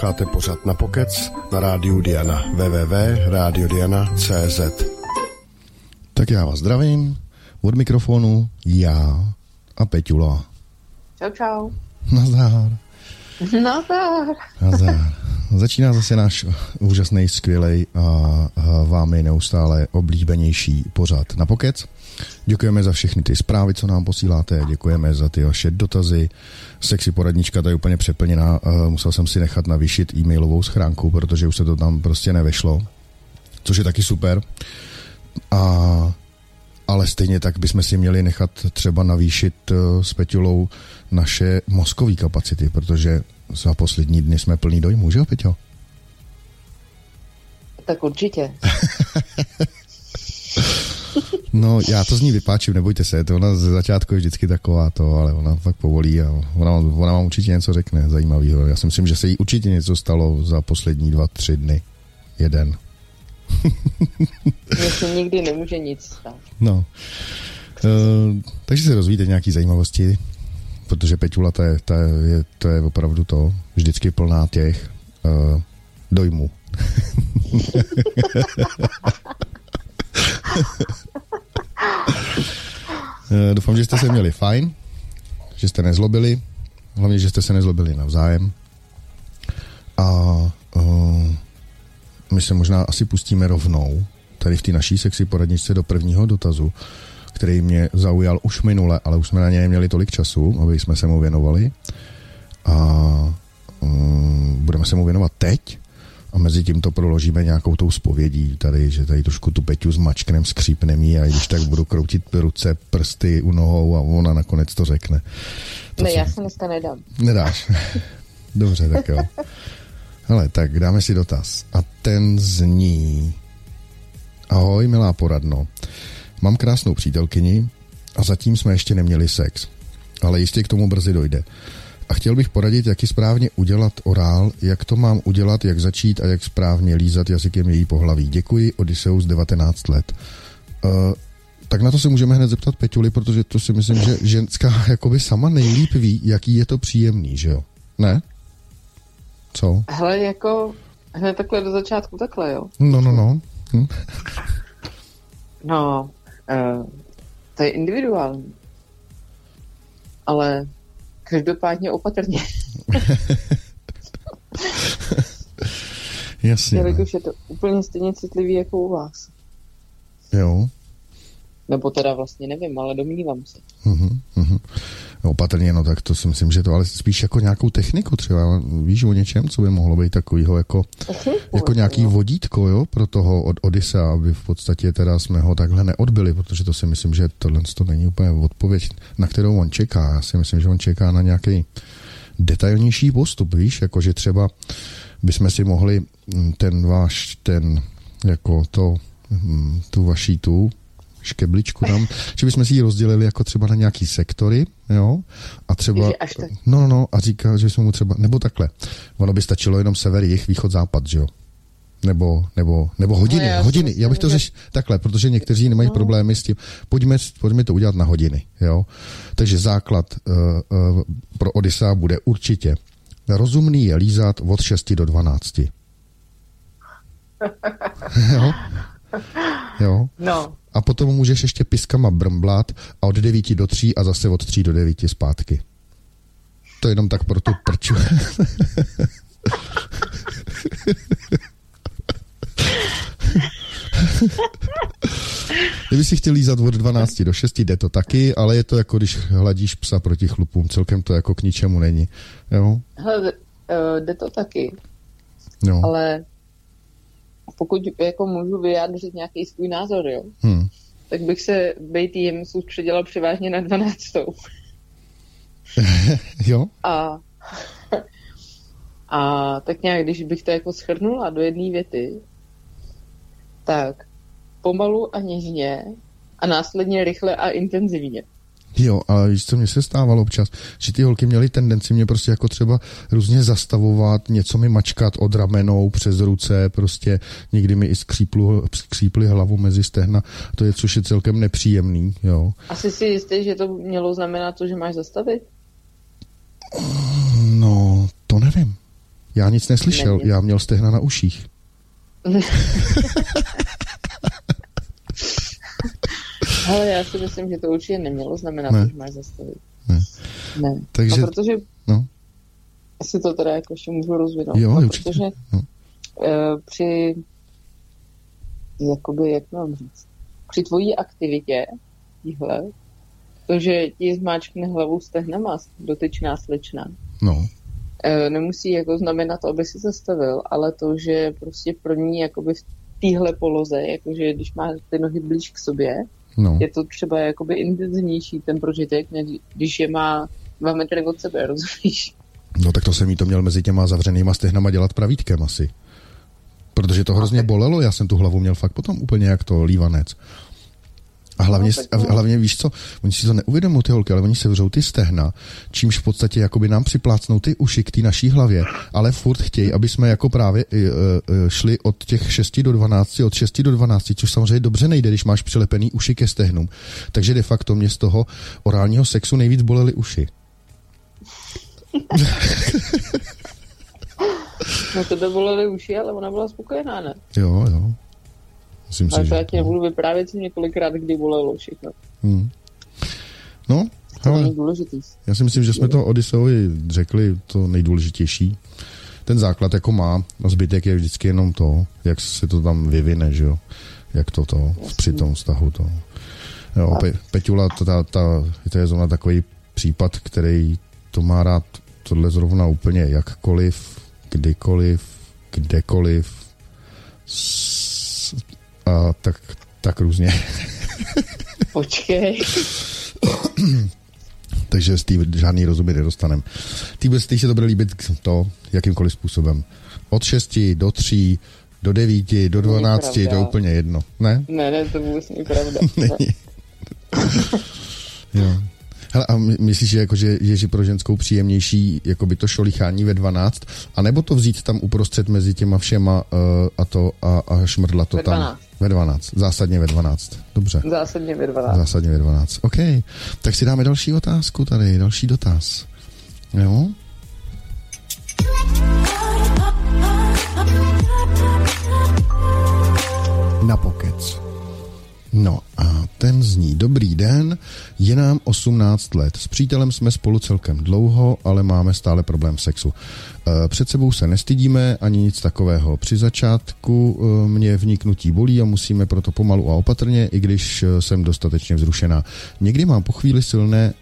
Posloucháte pořad na Pokec na rádiu Diana www.radiodiana.cz Tak já vás zdravím, od mikrofonu já a Peťula. Čau, čau. Nazdár. Nazdár. Nazdár. Začíná zase náš úžasný, skvělý a vámi neustále oblíbenější pořad na Pokec. Děkujeme za všechny ty zprávy, co nám posíláte, děkujeme za ty vaše dotazy. Sexy poradnička tady úplně přeplněná, musel jsem si nechat navýšit e-mailovou schránku, protože už se to tam prostě nevešlo, což je taky super. A ale stejně tak bychom si měli nechat třeba navýšit uh, s Peťulou naše mozkové kapacity, protože za poslední dny jsme plný dojmu, že jo, Peťo? Tak určitě. no, já to z ní vypáčím, nebojte se, to ona ze začátku je vždycky taková to, ale ona fakt povolí a ona, ona vám určitě něco řekne zajímavého. Já si myslím, že se jí určitě něco stalo za poslední dva, tři dny. Jeden. Mně se nikdy nemůže nic stát. No. Uh, takže se rozvíjíte nějaké zajímavosti, protože Peťula to je, to je, to je opravdu to, vždycky plná těch uh, dojmů. uh, doufám, že jste se měli fajn, že jste nezlobili, hlavně, že jste se nezlobili navzájem. A uh, my se možná asi pustíme rovnou tady v té naší sexy poradničce do prvního dotazu, který mě zaujal už minule, ale už jsme na něj měli tolik času, aby jsme se mu věnovali. A um, budeme se mu věnovat teď a mezi tím to proložíme nějakou tou spovědí tady, že tady trošku tu Peťu s mačknem skřípnem jí a když tak budu kroutit ruce, prsty u nohou a ona nakonec to řekne. To, ne, co... já se dneska nedám. Nedáš. Dobře, tak jo. Hele, tak dáme si dotaz. A ten zní... Ahoj, milá poradno. Mám krásnou přítelkyni a zatím jsme ještě neměli sex. Ale jistě k tomu brzy dojde. A chtěl bych poradit, jak ji správně udělat orál, jak to mám udělat, jak začít a jak správně lízat jazykem její pohlaví. Děkuji, Odysseus 19 let. Uh, tak na to se můžeme hned zeptat Peťuli, protože to si myslím, že ženská jakoby sama nejlíp ví, jaký je to příjemný, že jo? Ne? Co? Hele, jako hned takhle do začátku takhle, jo? No, no, no. Hm. No, uh, to je individuální. Ale každopádně opatrně. Jasně. Jelikož je to úplně stejně citlivý jako u vás. Jo. Nebo teda vlastně nevím, ale domnívám se. Uh-huh, uh-huh. Opatrně, no tak to si myslím, že to ale spíš jako nějakou techniku třeba, víš o něčem, co by mohlo být takovýho jako, jako nějaký vodítko, jo, pro toho od Odisa, aby v podstatě teda jsme ho takhle neodbili, protože to si myslím, že tohle to není úplně odpověď, na kterou on čeká. Já si myslím, že on čeká na nějaký detailnější postup, víš, jakože třeba bychom si mohli ten váš, ten, jako to, tu vaší tu škebličku tam, že bychom si ji rozdělili jako třeba na nějaký sektory, jo, a třeba, no, no, a říká, že jsme mu třeba, nebo takhle, ono by stačilo jenom sever, jich, východ, západ, že jo, nebo, nebo, nebo hodiny, no, já hodiny, já bych to řešil takhle, protože někteří nemají no. problémy s tím, pojďme, pojďme to udělat na hodiny, jo, takže základ uh, uh, pro Odisa bude určitě rozumný je lízat od 6 do 12. jo? Jo? No. A potom můžeš ještě piskama brmblat a od 9 do 3 a zase od 3 do 9 zpátky. To jenom tak pro tu prču. Kdyby si chtěl lízat od 12 do 6, jde to taky, ale je to jako když hladíš psa proti chlupům, celkem to jako k ničemu není. Jo? Hele, jde to taky. No. Ale pokud jako můžu vyjádřit nějaký svůj názor, jo, hmm. tak bych se být jim soustředila převážně na 12. jo? A, a tak nějak, když bych to jako schrnula do jedné věty, tak pomalu a něžně a následně rychle a intenzivně. Jo, ale víš, co mě se stávalo občas, že ty holky měly tendenci mě prostě jako třeba různě zastavovat, něco mi mačkat od ramenou přes ruce, prostě někdy mi i skříplu, skřípli hlavu mezi stehna, to je, což je celkem nepříjemný, jo. Asi si jistý, že to mělo znamenat to, že máš zastavit? No, to nevím. Já nic neslyšel, Neměl. já měl stehna na uších. Ale já si myslím, že to určitě nemělo znamenat, Ne. že máš zastavit. Ne. Ne. Takže- no, protože No, si to teda jako ještě můžu rozvinout. Jo, no, určitě. Protože No. uh, při jakoby, jak mám říct, při tvojí aktivitě, tíhle, to, že ti zmáčkne hlavu stehnama dotyčná slečna, no, eh, nemusí jako znamenat, aby si zastavil, ale to, že prostě pro ní jakoby v téhle poloze, jakože když má ty nohy blíž k sobě, no. je to třeba jakoby intenzivnější ten prožitek, než když je má dva metry od sebe, rozumíš? No tak to jsem jí to měl mezi těma zavřenýma stehnama dělat pravítkem asi. Protože to hrozně bolelo, já jsem tu hlavu měl fakt potom úplně jak to lívanec. A hlavně, No, tak a no. hlavně víš co, oni si to neuvědomují ty holky, ale oni se vřou ty stehna, čímž v podstatě jakoby nám připlácnou ty uši k té naší hlavě, ale furt chtějí, aby jsme jako právě e, e, šli od těch 6 do 12, od 6 do 12, což samozřejmě dobře nejde, když máš přilepený uši ke stehnům. Takže de facto mě z toho orálního sexu nejvíc bolely uši. No tebe bolely uši, ale ona byla spokojená, ne? Jo, jo. Myslím Ale si, to že... já ti nebudu vyprávět, co několikrát, kdy bolelo všechno. Hmm. No, důležitý. já si myslím, že jsme to Odysseovi řekli to nejdůležitější. Ten základ jako má, a zbytek je vždycky jenom to, jak se to tam vyvine, že jo? Jak to to při tom vztahu to. Jo, Pe- Peťula, to, ta, ta, to je zrovna takový případ, který to má rád tohle zrovna úplně jakkoliv, kdykoliv, kdekoliv s, a tak, tak různě. Počkej. takže z té žádný rozumy nedostanem. Ty těch se to bude líbit to jakýmkoliv způsobem. Od 6 do 3, do 9, do 12, to je úplně jedno. Ne? Ne, ne, to vůbec není pravda. Není. jo. Hele, a my- myslíš, že, jako, že je že pro ženskou příjemnější jako by to šolichání ve 12, anebo to vzít tam uprostřed mezi těma všema uh, a to a, a šmrdla to Ve tam? 12. Ve 12. Zásadně ve 12. Dobře. Zásadně ve 12. Zásadně ve 12. OK. Tak si dáme další otázku tady, další dotaz. Jo? Na pokec. No a ten zní, dobrý den, je nám 18 let. S přítelem jsme spolu celkem dlouho, ale máme stále problém v sexu. E, Před sebou se nestydíme ani nic takového. Při začátku e, mě vniknutí bolí a musíme proto pomalu a opatrně, i když e, jsem dostatečně vzrušená. Někdy mám po chvíli silné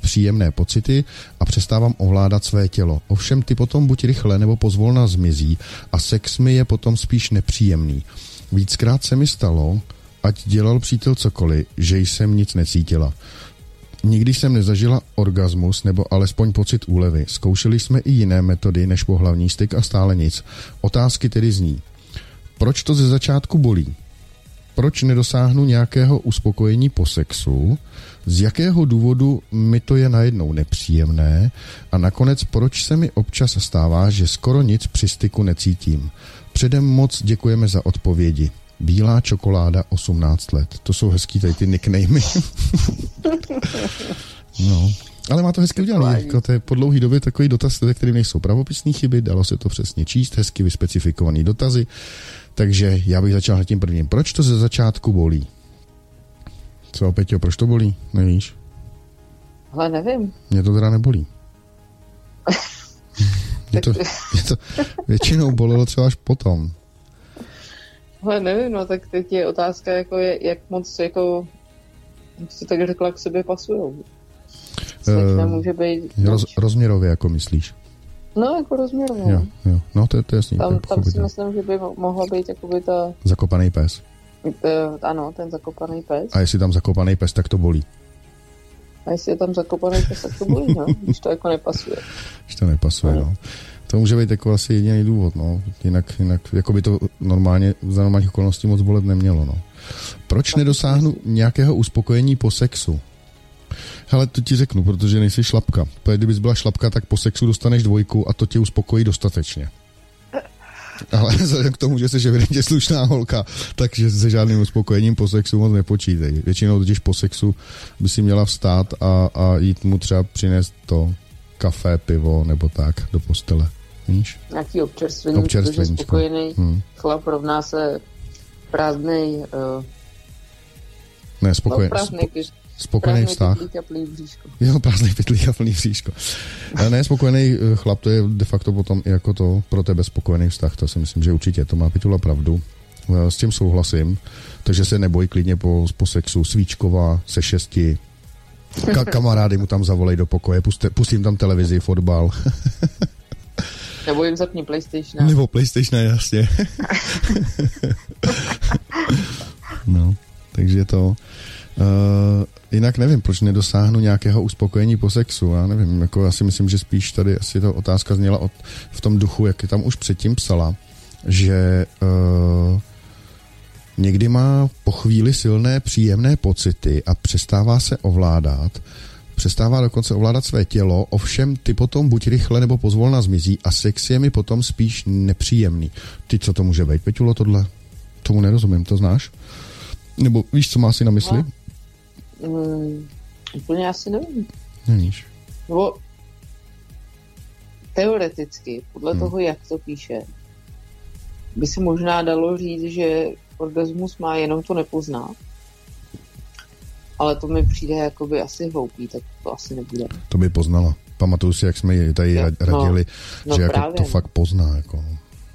příjemné pocity a přestávám ovládat své tělo. Ovšem ty potom buď rychle nebo pozvolna zmizí a sex mi je potom spíš nepříjemný. Víckrát se mi stalo, ať dělal přítel cokoliv, že jsem nic necítila. Nikdy jsem nezažila orgasmus nebo alespoň pocit úlevy. Zkoušeli jsme i jiné metody než pohlavní styk a stále nic. Otázky tedy zní. Proč to ze začátku bolí? Proč nedosáhnu nějakého uspokojení po sexu? Z jakého důvodu mi to je najednou nepříjemné? A nakonec, proč se mi občas stává, že skoro nic při styku necítím? Předem moc děkujeme za odpovědi. Bílá čokoláda 18 let. To jsou hezký tady ty nicknamy. no. Ale má to hezky udělané. Jako to je po dlouhý době takový dotaz, ve kterým nejsou pravopisné chyby, dalo se to přesně číst, hezky vyspecifikovaný dotazy. Takže já bych začal tím prvním. Proč to ze začátku bolí? Co, Peťo, proč to bolí? Nevíš? Ale nevím. Mě to teda nebolí. Mě to, mě to většinou bolelo třeba až potom. Ale nevím, no tak teď je otázka, jako je, jak moc jako jak jsi tak řekla, k sobě pasujou. Slečna Eh, může být... Roz, rozměrově, jako myslíš? No, jako rozměrně. Jo, jo. No, to je, to je jasný. to je Tam, tam si myslím, že by mo- mohla být jakoby ta, Zakopaný pes. ta, ano, ten zakopaný pes. A jestli tam zakopaný pes, tak to bolí. A jestli je tam zakopaný pes, tak to bolí, no, když to jako nepasuje. Když to nepasuje, no. To může být jako asi jediný důvod, no. Jinak, jinak jako by to normálně, za normálních okolností moc bolet nemělo, no. Proč nedosáhnu nějakého uspokojení po sexu? Hele, to ti řeknu, protože nejsi šlapka. Protože kdybys byla šlapka, tak po sexu dostaneš dvojku a to tě uspokojí dostatečně. Ale vzhledem k tomu, že jsi evidentně slušná holka, takže se žádným uspokojením po sexu moc nepočítej. Většinou totiž po sexu by si měla vstát a, a jít mu třeba přinést to kafe, pivo nebo tak do postele. Víš? Nějaký občerstvení, Občerstvení, protože spokojený Hmm. chlap rovná se prázdnej, uh, Ne, no, spokojen, prázdnej, spo, spokojený vztah. a plný bříško. Jo, prázdný pytlík a plný příško. Ale ne, spokojený eh, chlap, to je de facto potom i jako to pro tebe spokojený vztah, to si myslím, že určitě, to má Pitula pravdu. Eh, S tím souhlasím, takže se neboj klidně po, po sexu, svíčková se šesti, Ka- kamarády mu tam zavolej do pokoje, puste, pustím tam televizi, fotbal, Nebo jim zapni PlayStation. nebo PlayStation, jasně. no, takže to... Uh, jinak nevím, proč nedosáhnu nějakého uspokojení po sexu, já nevím, jako já si myslím, že spíš tady asi ta otázka zněla od, v tom duchu, jak je tam už předtím psala, že uh, někdy má po chvíli silné příjemné pocity a přestává se ovládat, přestává dokonce ovládat své tělo, ovšem ty potom buď rychle nebo pozvolna zmizí a sex je mi potom spíš nepříjemný. Ty, co to může být, Peťulo, tohle? Tomu nerozumím, to znáš? Nebo víš, co má si na mysli? Mm, úplně asi nevím. Nevíš. Nebo teoreticky, podle hmm. toho, jak to píše, by se možná dalo říct, že orgasmus má, jenom to nepozná. Ale to mi přijde jakoby asi hloupý, tak to asi nebude. To by poznala. Pamatuju si, jak jsme ji tady Jo, ra- radili, no že jako právě, to no. fakt pozná. Jako.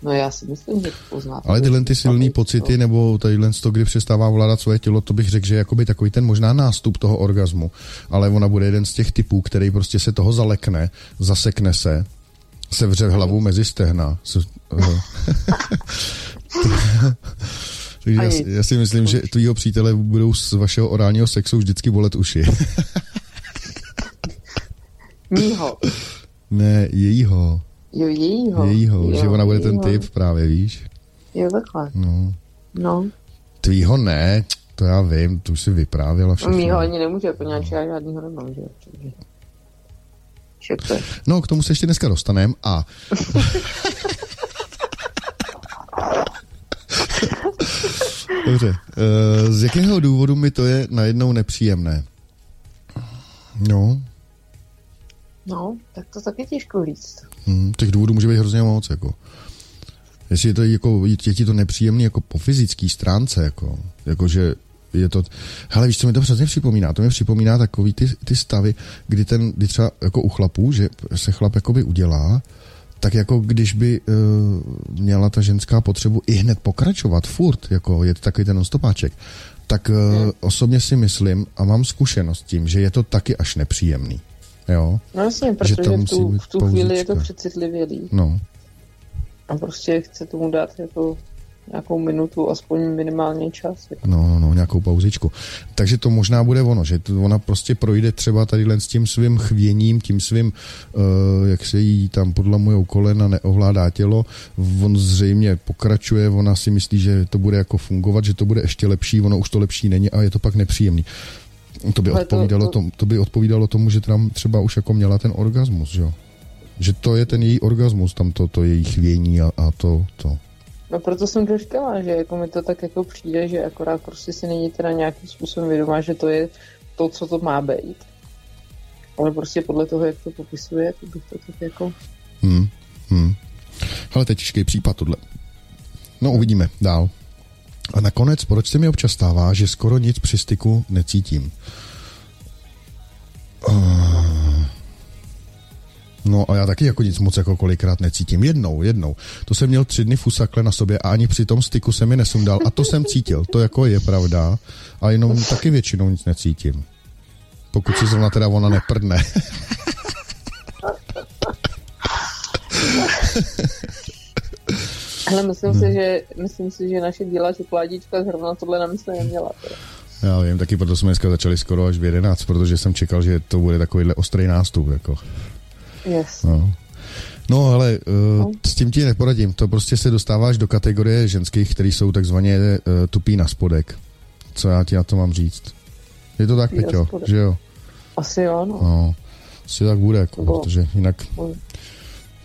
No já si myslím, že to pozná. Ale tyhle ty silné No. pocity, nebo tadyhle to, kdy přestává vládat své tělo, to bych řekl, že je jakoby takový ten možná nástup toho orgazmu. Ale ona bude jeden z těch typů, který prostě se toho zalekne, zasekne se, sevře hlavu mezi stehna. S- eh. Takže já, si- já si myslím, že tvýho přítele budou z vašeho orálního sexu vždycky bolet uši. Mýho. ne, jejího. Jo, jejího. Jejího, jo, že ona bude ten jejího. typ právě, víš? Jo, takhle. No. No. Tvýho ne, to já vím, to už si vyprávěla všechno. Mýho ani nemůže, poněvadž já žádnýho nemám, že jo. takže- Však to je. No, k tomu se ještě dneska dostaneme a... Dobře, eh, z jakého důvodu mi to je najednou nepříjemné? No, No, tak to taky těžko říct. hm, těch důvodů může být hrozně moc, jako. Jestli je to jako, je ti to nepříjemný jako po fyzické stránce, jako, jako že je to, hele víš, co mi to hrozně připomíná, to mi připomíná takový ty, ty stavy, kdy ten, kdy třeba jako u chlapů, že se chlap jakoby udělá, tak jako když by uh, měla ta ženská potřebu i hned pokračovat, furt, jako je to takový ten stopáček, tak uh, Hmm. osobně si myslím a mám zkušenost s tím, že je to taky až nepříjemný. Jo, No jasně, Že protože to v musí tu, být v tu chvíli je to přecitlivělý. no. A prostě chce tomu dát jako nějakou minutu, aspoň minimálně čas. No, no, no, nějakou pauzičku. Takže to možná bude ono, že to ona prostě projde třeba tadyhle s tím svým chvěním, tím svým, uh, jak se jí tam podlamujou kolena, neovládá tělo, on zřejmě pokračuje, ona si myslí, že to bude jako fungovat, že to bude ještě lepší, ono už to lepší není a je to pak nepříjemný. To by, Ale to- odpovídalo to- Tom, to by odpovídalo tomu, že tam třeba už jako měla ten orgasmus, že jo? Že to je ten její orgasmus, tam to, to její chvění a, a to, to. No proto jsem to říkala, že jako mi to tak jako přijde, že akorát prostě si není teda nějakým způsobem vědomá, že to je to, co to má být. Ale prostě podle toho, jak to popisuje, to bych to tak jako... Hmm. Hmm. Ale to je těžký případ tohle. No uvidíme dál. A nakonec, proč se mi občas stává, že skoro nic při styku necítím? Ah. No a já taky jako nic moc jako kolikrát necítím. Jednou, jednou. To jsem měl tři dny fusakle na sobě a ani při tom styku se mi nesundal. A to jsem cítil. To jako je pravda. A jenom taky většinou nic necítím. Pokud si zrovna teda ona neprdne. Ale myslím, Hmm. si, že, myslím si, že naše díla čokoládička zrovna tohle na mysli neměla. teda. Já vím, taky proto jsme dneska začali skoro až v 11, protože jsem čekal, že to bude takovýhle ostrý nástup. Jako. Yes. No. No ale uh, No. s tím ti neporadím. To prostě se dostáváš do kategorie ženských, který jsou takzvaně uh, tupí na spodek. Co já ti na to mám říct? Je to tak, Peťo, že jo? Asi jo, no. No, asi tak bude, jako, protože jinak No.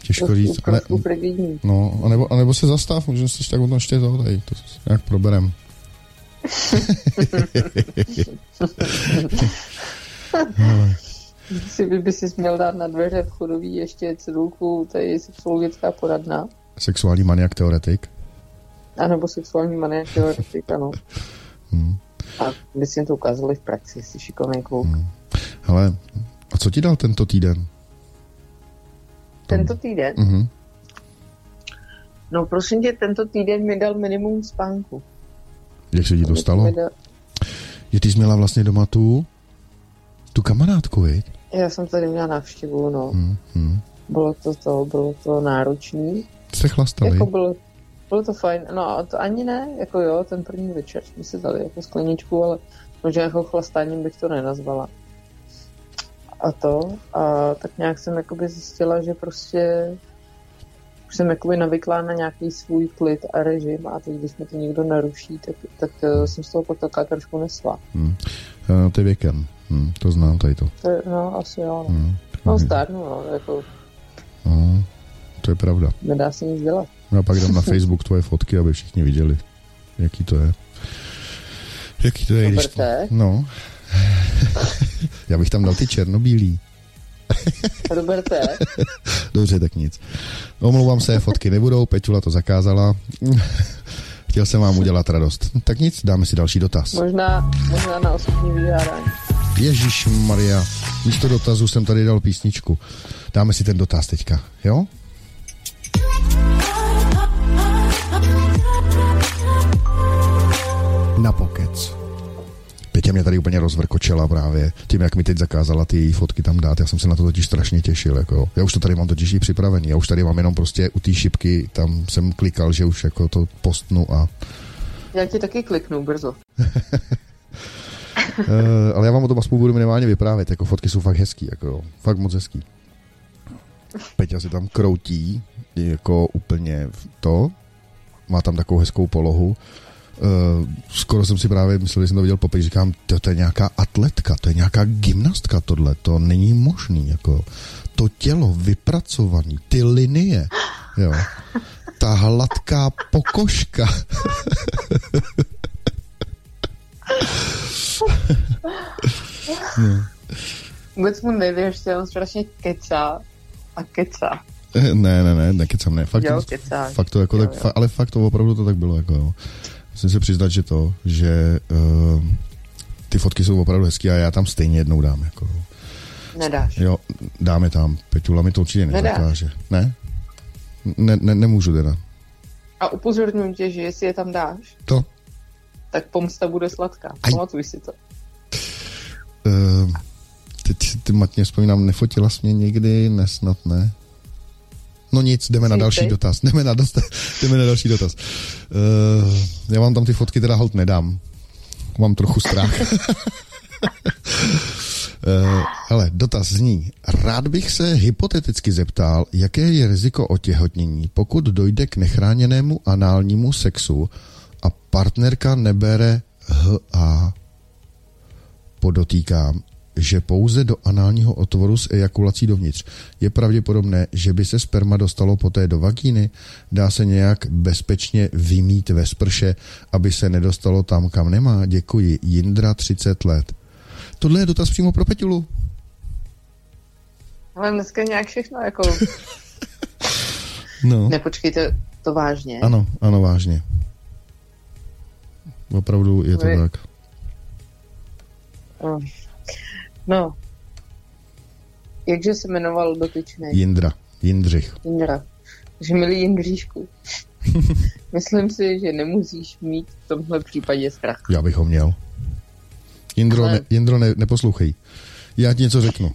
těžko říct. A ne, trošku frigidní. no, anebo, anebo se zastav, možná si tak o tom ještě to tady, to nějak proberem. Ale. Si by, by si měl dát na dveře vchodový ještě cedulku, to je sexologická poradna. Sexuální maniak teoretik. A nebo sexuální maniak teoretik, ano. Hmm. A by si to ukázali v praxi, jsi šikovný kluk. Hmm. Hele, a co ti dal tento týden? Tento týden? Mm-hmm. No prosím tě, tento týden mi dal minimum spánku. Jak se ti to stalo? Dal... Je ty jsi měla vlastně doma tu, tu kamarádku, viď? Já jsem tady měla návštěvu, no. Hmm, hmm. Bylo to to, bylo to náročný. Jste chlastali? Jako bylo, bylo to fajn, no to ani ne, jako jo, ten první večer jsme si dali jako skleničku, ale možná jako chlastáním bych to nenazvala. A to, a tak nějak jsem jakoby zjistila, že prostě už jsem jakoby navyklá na nějaký svůj klid a režim a teď, když mi to někdo naruší, tak, tak uh, jsem z toho pak taková trošku nesla. Hmm. Uh, to je věkem. Hmm, to znám tady to. to je, no, asi jo. No, hmm. no stárnu, no, jako... No, to je pravda. Nedá se nic dělat. No a pak dám na Facebook tvoje fotky, aby všichni viděli, jaký to je. Jaký to je, když to... No. Já bych tam dal ty černobílý. Roberte. Dobře, tak nic. Omlouvám se, fotky nebudou, Peťula to zakázala. Chtěl jsem vám udělat radost. Tak nic, dáme si další dotaz. Možná, možná na osobní vyžádání. Ježíš Maria, místo dotazu jsem tady dal písničku. Dáme si ten dotaz teďka, jo? Na pokec. Pětě mě tady úplně rozvrkočela právě tím, jak mi teď zakázala ty její fotky tam dát. Já jsem se na to totiž strašně těšil. Jako. Já už to tady mám totiž i připravený. Já už tady mám jenom prostě u té šipky, tam jsem klikal, že už jako to postnu a... Já ti taky kliknu brzo. uh, ale já vám o tom aspoň budu minimálně vyprávět. Jako fotky jsou fakt hezký, jako fakt moc hezký. Peťa si tam kroutí, jako úplně to, má tam takovou hezkou polohu. Uh, skoro jsem si právě myslel, že jsem to viděl poprvé, říkám, to, to je nějaká atletka, to je nějaká gymnastka tohle, to není možný, jako to tělo vypracovaný, ty linie, jo, ta hladká pokožka. no. Vůbec mu nevěřte, on strašně kecá a kecá. Ne, ne, ne, nekecám, ne. Fakt, jo, kecá. fakt to jako jo, tak, jo. Fa, ale fakt to opravdu to tak bylo, jako jo. Musím se přiznat, že to, že uh, ty fotky jsou opravdu hezké a já tam stejně jednou dám, jako. Nedáš. Jo, dáme tam. Peťula mi to určitě nezakáže. Ne? Ne, ne? Nemůžu teda. A upozorňuji tě, že jestli je tam dáš, to? Tak pomsta bude sladká. Aj. Pamatuj si to. Uh, teď ty matně vzpomínám, nefotila jsi mě někdy, nesnad ne. No nic, jdeme na další dotaz. Jdeme na, dost, jdeme na další dotaz. Uh, já vám tam ty fotky teda hold nedám. Mám trochu strach. uh, hele, dotaz zní. Rád bych se hypoteticky zeptal, jaké je riziko otěhotnění, pokud dojde k nechráněnému análnímu sexu a partnerka nebere HA. Podotýkám, že pouze do análního otvoru s ejakulací dovnitř. Je pravděpodobné, že by se sperma dostalo poté do vagíny? Dá se nějak bezpečně vymít ve sprše, aby se nedostalo tam, kam nemá? Děkuji. Jindra, 30 let. Tohle je dotaz přímo pro Petulu. Ale dneska nějak všechno jako... no. Nepočkejte, to vážně. Ano, ano, vážně. Opravdu je to Vy... tak. Oh. No. Jakže se jmenoval dotyčný? Jindra. Jindřich. Jindra. Že milý Jindříšku. Myslím si, že nemusíš mít v tomhle případě strach. Já bych ho měl. Jindro, Ale... ne, Jindro ne, neposlouchej. Já ti něco řeknu.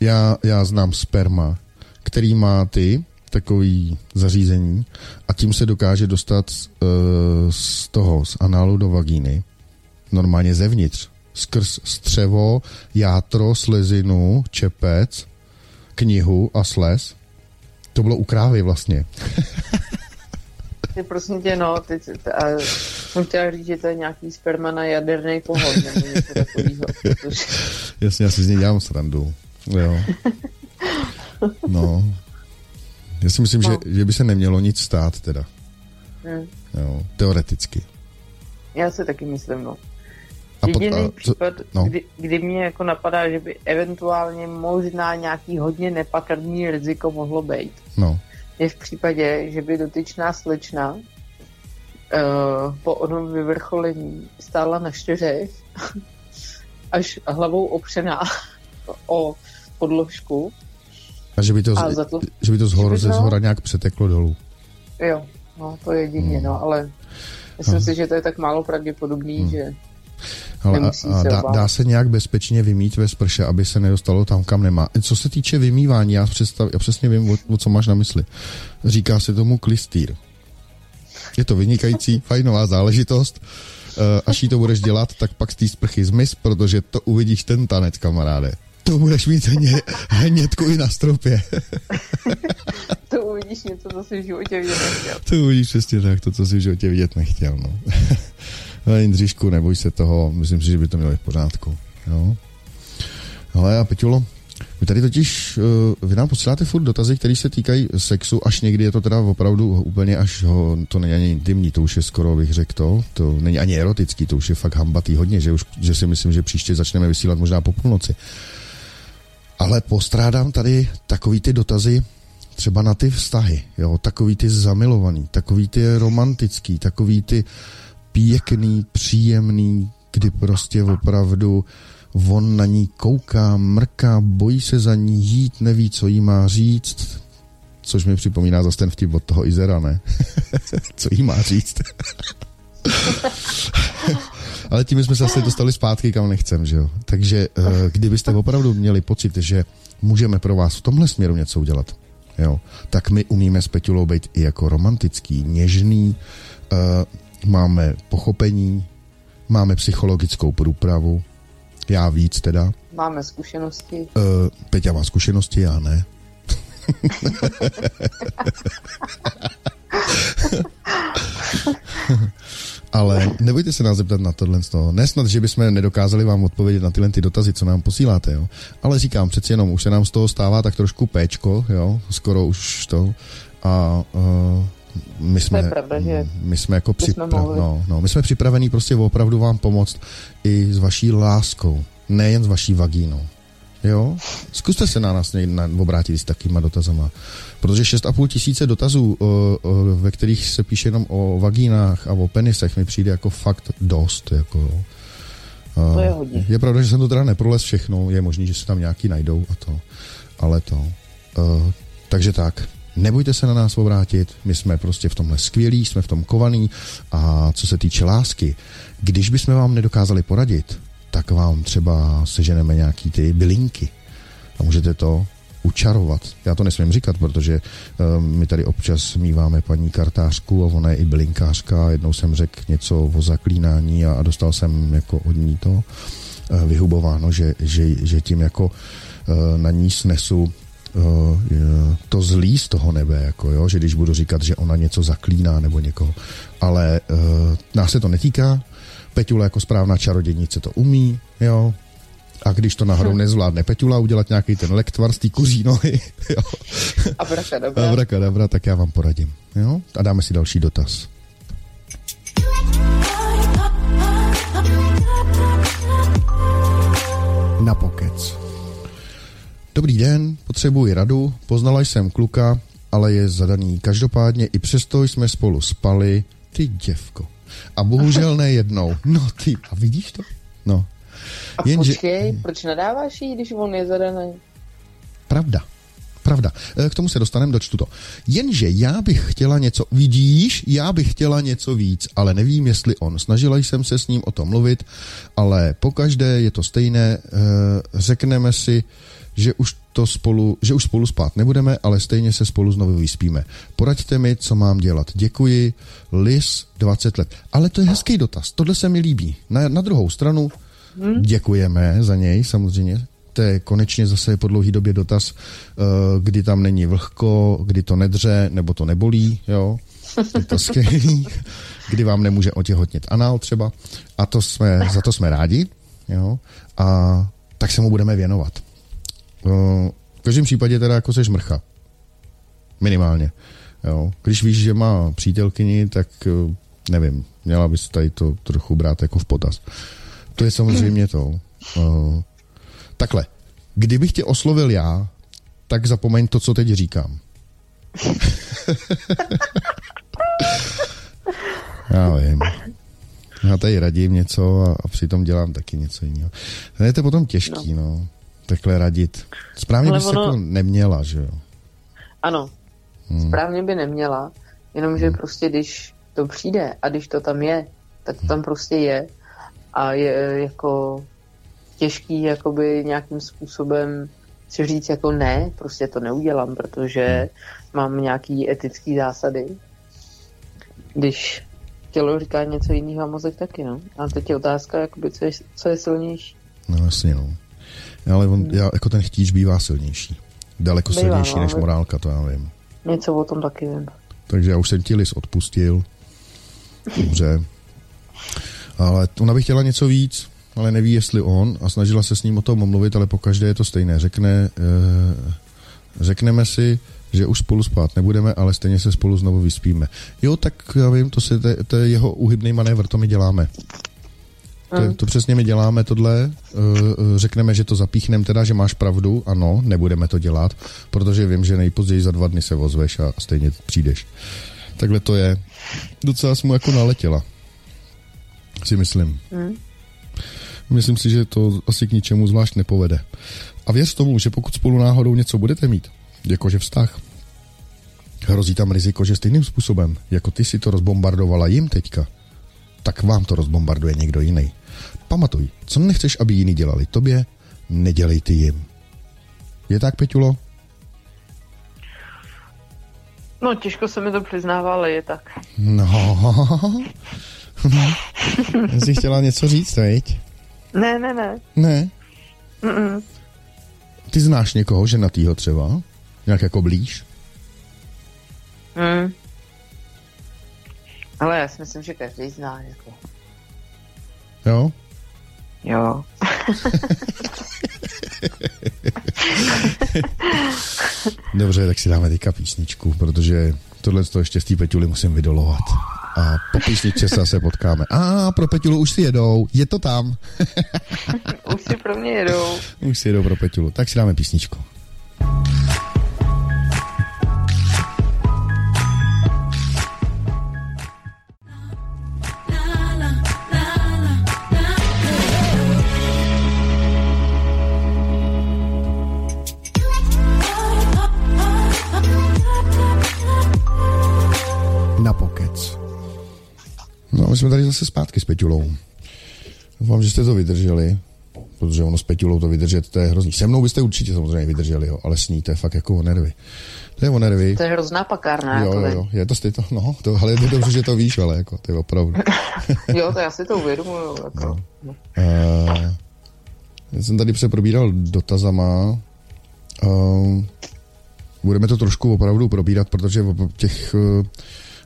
Já, já znám sperma, který má ty takový zařízení a tím se dokáže dostat uh, z toho, z análu do vagíny, normálně zevnitř skrz střevo, játro, slezinu, čepec, knihu a slez. To bylo u krávy vlastně. Ty prosím tě, no, ty, a jsem chtěla říct, že to je nějaký sperma na jaderný pohod, nebo něco takového. Protože... Jasně, já si z něj dělám srandu. Jo. No. Já si myslím, no. že, že by se nemělo nic stát teda. Hmm. Jo, teoreticky. Já si taky myslím, no. A Jediný a, případ, no. kdy, kdy mě jako napadá, že by eventuálně možná nějaký hodně nepatrný riziko mohlo být, no. je v případě, že by dotyčná slečna uh, po onom vyvrcholení stála na čtyřech až hlavou opřená o podložku. A že by to, z, to, že by to zhor, ze zhora nějak přeteklo dolů. Jo, no to je jedině, hmm. no, ale myslím hmm. si, že to je tak málo pravděpodobný, hmm. že ale a, a dá, dá se nějak bezpečně vymít ve sprše, aby se nedostalo tam, kam nemá. Co se týče vymývání, já, představ, já přesně vím, o, o co máš na mysli. Říká se tomu klistýr. Je to vynikající, fajnová záležitost. Eh, až jí to budeš dělat, tak pak z té sprchy zmiz, protože to uvidíš ten tanec, kamaráde. To budeš mít hně, hnědku i na stropě. to uvidíš něco, co jsi v životě vidět nechtěl. To uvidíš přesně tak, to, co jsi v životě vidět nechtěl. No. Ale Jindřišku, neboj se toho, myslím si, že by to mělo v pořádku. Jo? Ale a Peťulo, vy tady totiž, uh, vy nám posíláte furt dotazy, které se týkají sexu, až někdy je to teda opravdu úplně až, ho, to není ani intimní, to už je skoro, bych řekl to, to není ani erotický, to už je fakt hambatý hodně, že, už, že si myslím, že příště začneme vysílat možná po půlnoci. Ale postrádám tady takový ty dotazy, třeba na ty vztahy, jo, takový ty zamilovaný, takový ty romantický, takový ty pěkný, příjemný, kdy prostě opravdu on na ní kouká, mrká, bojí se za ní jít, neví, co jí má říct, což mi připomíná zase ten vtip od toho Izera, ne? co jí má říct? Ale tím jsme se zase dostali zpátky, kam nechcem, že jo? Takže eh, kdybyste opravdu měli pocit, že můžeme pro vás v tomhle směru něco udělat, jo, tak my umíme s Peťulou být i jako romantický, něžný, uh, máme pochopení, máme psychologickou průpravu, já víc teda. Máme zkušenosti. Uh, Peťa má zkušenosti, já ne. Ale nebojte se nás zeptat na tohle. Nesnad, že bychom nedokázali vám odpovědět na tyhle ty dotazy, co nám posíláte, jo. Ale říkám, přeci jenom už se nám z toho stává tak trošku péčko, jo, skoro už to. A uh, my jsme, to je pravda, že my jsme jako připra- no, no, my jsme připravení prostě opravdu vám pomoct i s vaší láskou, nejen s vaší vagínou. Jo? Zkuste se na nás někdy obrátit s takýma dotazama. Protože 6,5 tisíce dotazů, o, o, ve kterých se píše jenom o vagínách a o penisech, mi přijde jako fakt dost. Jako, to je hodně. Je pravda, že jsem to teda neprolez všechno, je možný, že se tam nějaký najdou a to, ale to. Uh, takže tak, nebojte se na nás obrátit, my jsme prostě v tomhle skvělí, jsme v tom kovaný a co se týče lásky, když bychom vám nedokázali poradit, tak vám třeba seženeme nějaký ty bylinky a můžete to učarovat. Já to nesmím říkat, protože uh, my tady občas míváme paní kartářku a ona je i bylinkářka. Jednou jsem řekl něco o zaklínání a, a dostal jsem jako od ní to uh, vyhubováno, že, že, že tím jako uh, na ní snesu to zlý z toho nebe, jako jo, že když budu říkat, že ona něco zaklíná nebo někoho. Ale uh, nás se to netýká, Peťula jako správná čarodějnice to umí, jo, a když to náhodou hm. nezvládne Peťula udělat nějaký ten lektvar z té kuří nohy, jo. Abrakadabra. Abrakadabra, tak já vám poradím, jo. A dáme si další dotaz. Na pokec. Dobrý den, potřebuji radu, poznala jsem kluka, ale je zadaný. Každopádně i přesto jsme spolu spali, ty děvko. A bohužel ne jednou. No ty, a vidíš to? No. A Jenže... počkej, proč nadáváš jí, když on je zadaný? Pravda. Pravda. E, k tomu se dostaneme, dočtu to. Jenže já bych chtěla něco, vidíš, já bych chtěla něco víc, ale nevím, jestli on. Snažila jsem se s ním o tom mluvit, ale pokaždé je to stejné. E, řekneme si, že už to spolu, že už spolu spát nebudeme, ale stejně se spolu znovu vyspíme. Poraďte mi, co mám dělat. Děkuji. Lis, 20 let. Ale to je hezký dotaz. Tohle se mi líbí. Na, na druhou stranu hmm. děkujeme za něj samozřejmě. To je konečně zase po dlouhý době dotaz, eh, kdy tam není vlhko, kdy to nedře, nebo to nebolí, jo. Je to skvělý. kdy vám nemůže otěhotnit anál třeba. A to jsme, za to jsme rádi, jo. A tak se mu budeme věnovat. No, v každém případě teda jako seš mrcha. Minimálně. Jo. Když víš, že má přítelkyni, tak eh, nevím, měla bys tady to trochu brát jako v potaz. To je samozřejmě to. Uh, takhle, kdybych tě oslovil já, tak zapomeň to, co teď říkám. já vím. Já tady radím něco a, a přitom dělám taky něco jiného. To je to potom těžký, no. no. Takhle radit. Správně bys ono... jako neměla, že jo? Ano. Hmm. Správně by neměla, jenomže hmm. prostě když to přijde a když to tam je, tak to tam prostě je a je jako těžký jakoby nějakým způsobem si říct jako ne, prostě to neudělám, protože hmm. mám nějaký etický zásady. Když tělo říká něco jiného a mozek taky, no. A teď je otázka, jakoby, co, je, co je silnější. No jasně, no. Ale on, já, jako ten chtíč bývá silnější. Daleko bývá, silnější no, než morálka, to já vím. Něco o tom taky vím. Takže já už jsem ti list odpustil. Dobře. Ale ona by chtěla něco víc, ale neví, jestli on a snažila se s ním o tom mluvit, ale pokaždé je to stejné. Řekne, eh, řekneme si, že už spolu spát nebudeme, ale stejně se spolu znovu vyspíme. Jo, tak já vím, to, se, to, to je jeho uhybný manévr, to my děláme. To, mm. to přesně my děláme tohle, eh, eh, řekneme, že to zapíchneme teda, že máš pravdu, ano, nebudeme to dělat, protože vím, že nejpozději za dva dny se ozveš a stejně přijdeš. Takhle to je. Docela jsem mu jako naletěla. Si myslím. Mm. Myslím si, že to asi k ničemu zvlášť nepovede. A věř tomu, že pokud spolu náhodou něco budete mít, jakože vztah, hrozí tam riziko, že stejným způsobem, jako ty si to rozbombardovala jim teďka, tak vám to rozbombarduje někdo jiný. Pamatuj, co nechceš, aby jiní dělali tobě, nedělej ty jim. Je tak, Peťulo? No, těžko se mi to přiznává, ale je tak. No, no. jsi chtěla něco říct, veď? Ne, ne, ne. Ne? Mm-mm. Ty znáš někoho, že na týho třeba? Nějak jako blíž? Mm. Ale já si myslím, že každý zná. Jako. Jo? Jo. Dobře, tak si dáme teďka písničku, protože tohle to ještě z té musím vydolovat. A po písničce se zase potkáme. A pro Peťulu už si jedou, je to tam. už si pro mě jedou. Už si jedou pro Peťulu. Tak si dáme písničku. My jsme tady zase zpátky s Peťulou. Doufám, že jste to vydrželi, protože ono s Peťulou to vydržet, to je hrozný. Se mnou byste určitě samozřejmě vydrželi, jo, ale s ní to je fakt jako o nervy. To je o nervy. To je hrozná pakárna. Jo, jo, jo, je to to, no, to, ale je dobře, že to víš, ale jako, to je opravdu. jo, to já si to uvědomuju. Jako. No. Uh, já jsem tady přeprobíral dotazama. Uh, budeme to trošku opravdu probírat, protože těch uh,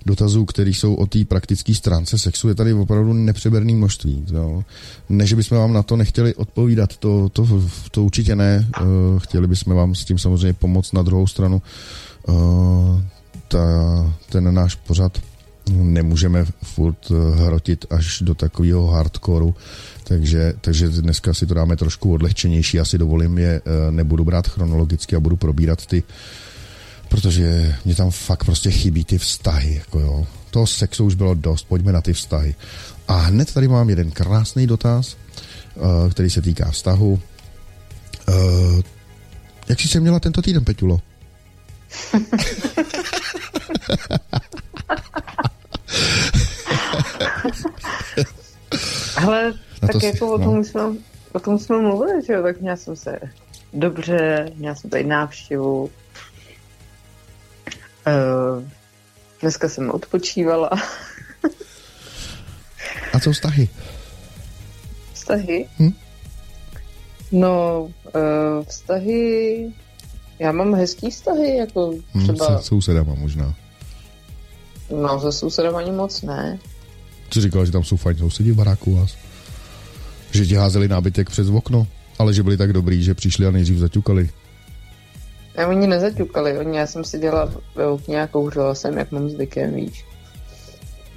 dotazů, které jsou o té praktické stránce sexu, je tady opravdu nepřeberné množství. Jo. Ne, že bychom vám na to nechtěli odpovídat, to, to, to určitě ne. Uh, chtěli bychom vám s tím samozřejmě pomoct na druhou stranu. Uh, ta, ten náš pořad nemůžeme furt eh, hrotit až do takového hardcoreu, takže, takže dneska si to dáme trošku odlehčenější. Já si dovolím je, nebudu brát chronologicky a budu probírat ty uh, protože mě tam fakt prostě chybí ty vztahy, jako jo. Toho sexu už bylo dost, pojďme na ty vztahy. A hned tady mám jeden krásný dotaz, uh, který se týká vztahu. Uh, jak jsi se měla tento týden, Peťulo? Ale tak to jako si, o, tom no. jsme, o tom jsme mluvili, že jo, tak měla jsem se dobře, měla jsem tady návštěvu, Uh, dneska jsem odpočívala. A co vztahy? Vztahy? Hm? No, uh, vztahy... Já mám hezký vztahy, jako hm, třeba... Hmm, se sousedama možná. No, se sousedem ani moc ne. Co říkal, že tam jsou fajn sousedí v baráku vás? Že ti házeli nábytek přes okno, ale že byli tak dobrý, že přišli a nejdřív zaťukali. Ne, oni nezaťukali, oni, já jsem si dělala ve okně a kouřila jsem, jak mám zvykem, víš.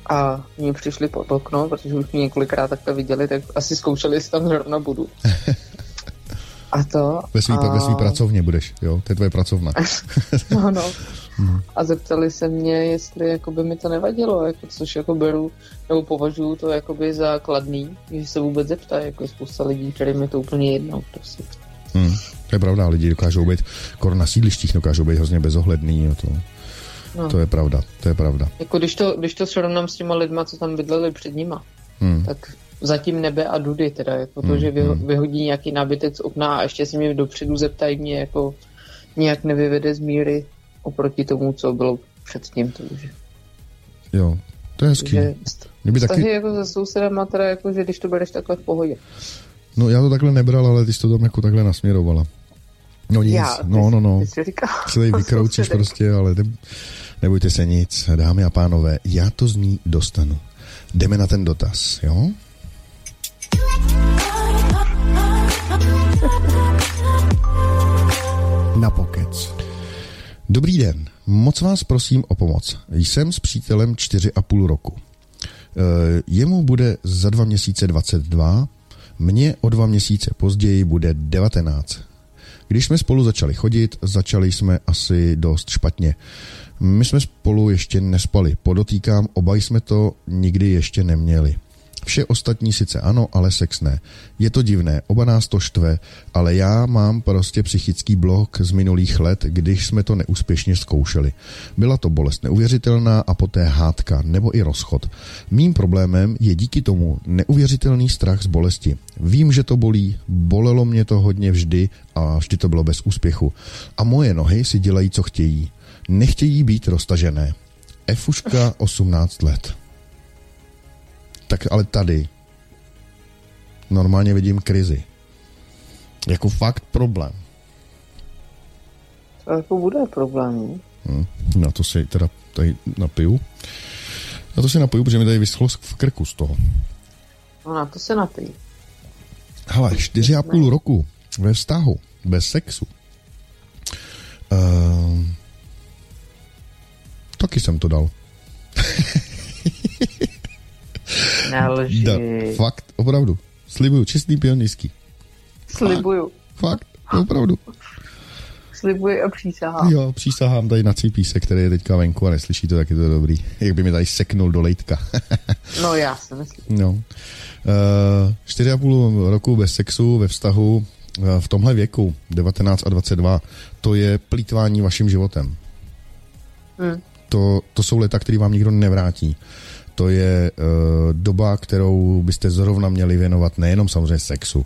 a mě přišli pod okno, protože už mě několikrát takhle viděli, tak asi zkoušeli, jestli tam zrovna budu. A to... Ve svý, a... ve svý pracovně budeš, jo? To je tvoje pracovna. no, no. A zeptali se mě, jestli jakoby mi to nevadilo, jako, což jako beru, nebo považuji to jakoby za kladný, že se vůbec zeptá, jako spousta lidí, kterým je to úplně jedno. Prostě. Hmm. To je pravda, lidi dokážou být, skoro na sídlištích dokážou být hrozně bezohledný. Jo, to, no. to je pravda, to je pravda. Jako když to, když to srovnám s těma lidma, co tam bydleli před nima, hmm. tak zatím nebe a dudy, teda jako to, hmm. že vyho, vyhodí nějaký nábytek z okna a ještě si mě dopředu zeptají mě, jako nějak nevyvede z míry oproti tomu, co bylo předtím. To už. Jo, to je hezký. Mě by taky... jako se sousedama, teda jako, že když to bereš takhle v pohodě. No já to takhle nebral, ale ty jsi to tam jako takhle nasměrovala. No nic, Já, no, no, no. Ty říkal, se tady vykroučíš prostě, ale ne, nebojte se nic, dámy a pánové, já to z ní dostanu. Jdeme na ten dotaz, jo? Na pokec. Dobrý den, moc vás prosím o pomoc. Jsem s přítelem 4,5 roku. E, jemu bude za dva měsíce 22, mně o dva měsíce později bude 19. Když jsme spolu začali chodit, začali jsme asi dost špatně. My jsme spolu ještě nespali, podotýkám, oba jsme to nikdy ještě neměli. Vše ostatní sice ano, ale sex ne. Je to divné, oba nás to štve, ale já mám prostě psychický blok z minulých let, když jsme to neúspěšně zkoušeli. Byla to bolest neuvěřitelná a poté hádka nebo i rozchod. Mým problémem je díky tomu neuvěřitelný strach z bolesti. Vím, že to bolí, bolelo mě to hodně vždy a vždy to bylo bez úspěchu. A moje nohy si dělají, co chtějí. Nechtějí být roztažené. Efuška 18 let tak ale tady normálně vidím krizi. Jako fakt problém. To jako bude problém. Hmm, na to si teda tady napiju. Na to si napiju, protože mi tady vyschlo v krku z toho. No na to se napij. Hele, čtyři a půl roku ve vztahu, bez sexu. Uh, taky jsem to dal. Nelži. Da, fakt, opravdu. Slibuju, čistý pionýský. Slibuju. Fakt, fakt opravdu. Slibuji a přísahám. Jo, přísahám tady na cípíse, který je teďka venku a neslyší to, tak je to dobrý. Jak by mi tady seknul do lejtka. no já si myslím. No. Uh, čtyři a půl roku bez sexu ve vztahu uh, v tomhle věku, 19 a 22, to je plítvání vaším životem. Hmm. To, to jsou leta, které vám nikdo nevrátí to je uh, doba, kterou byste zrovna měli věnovat nejenom samozřejmě sexu,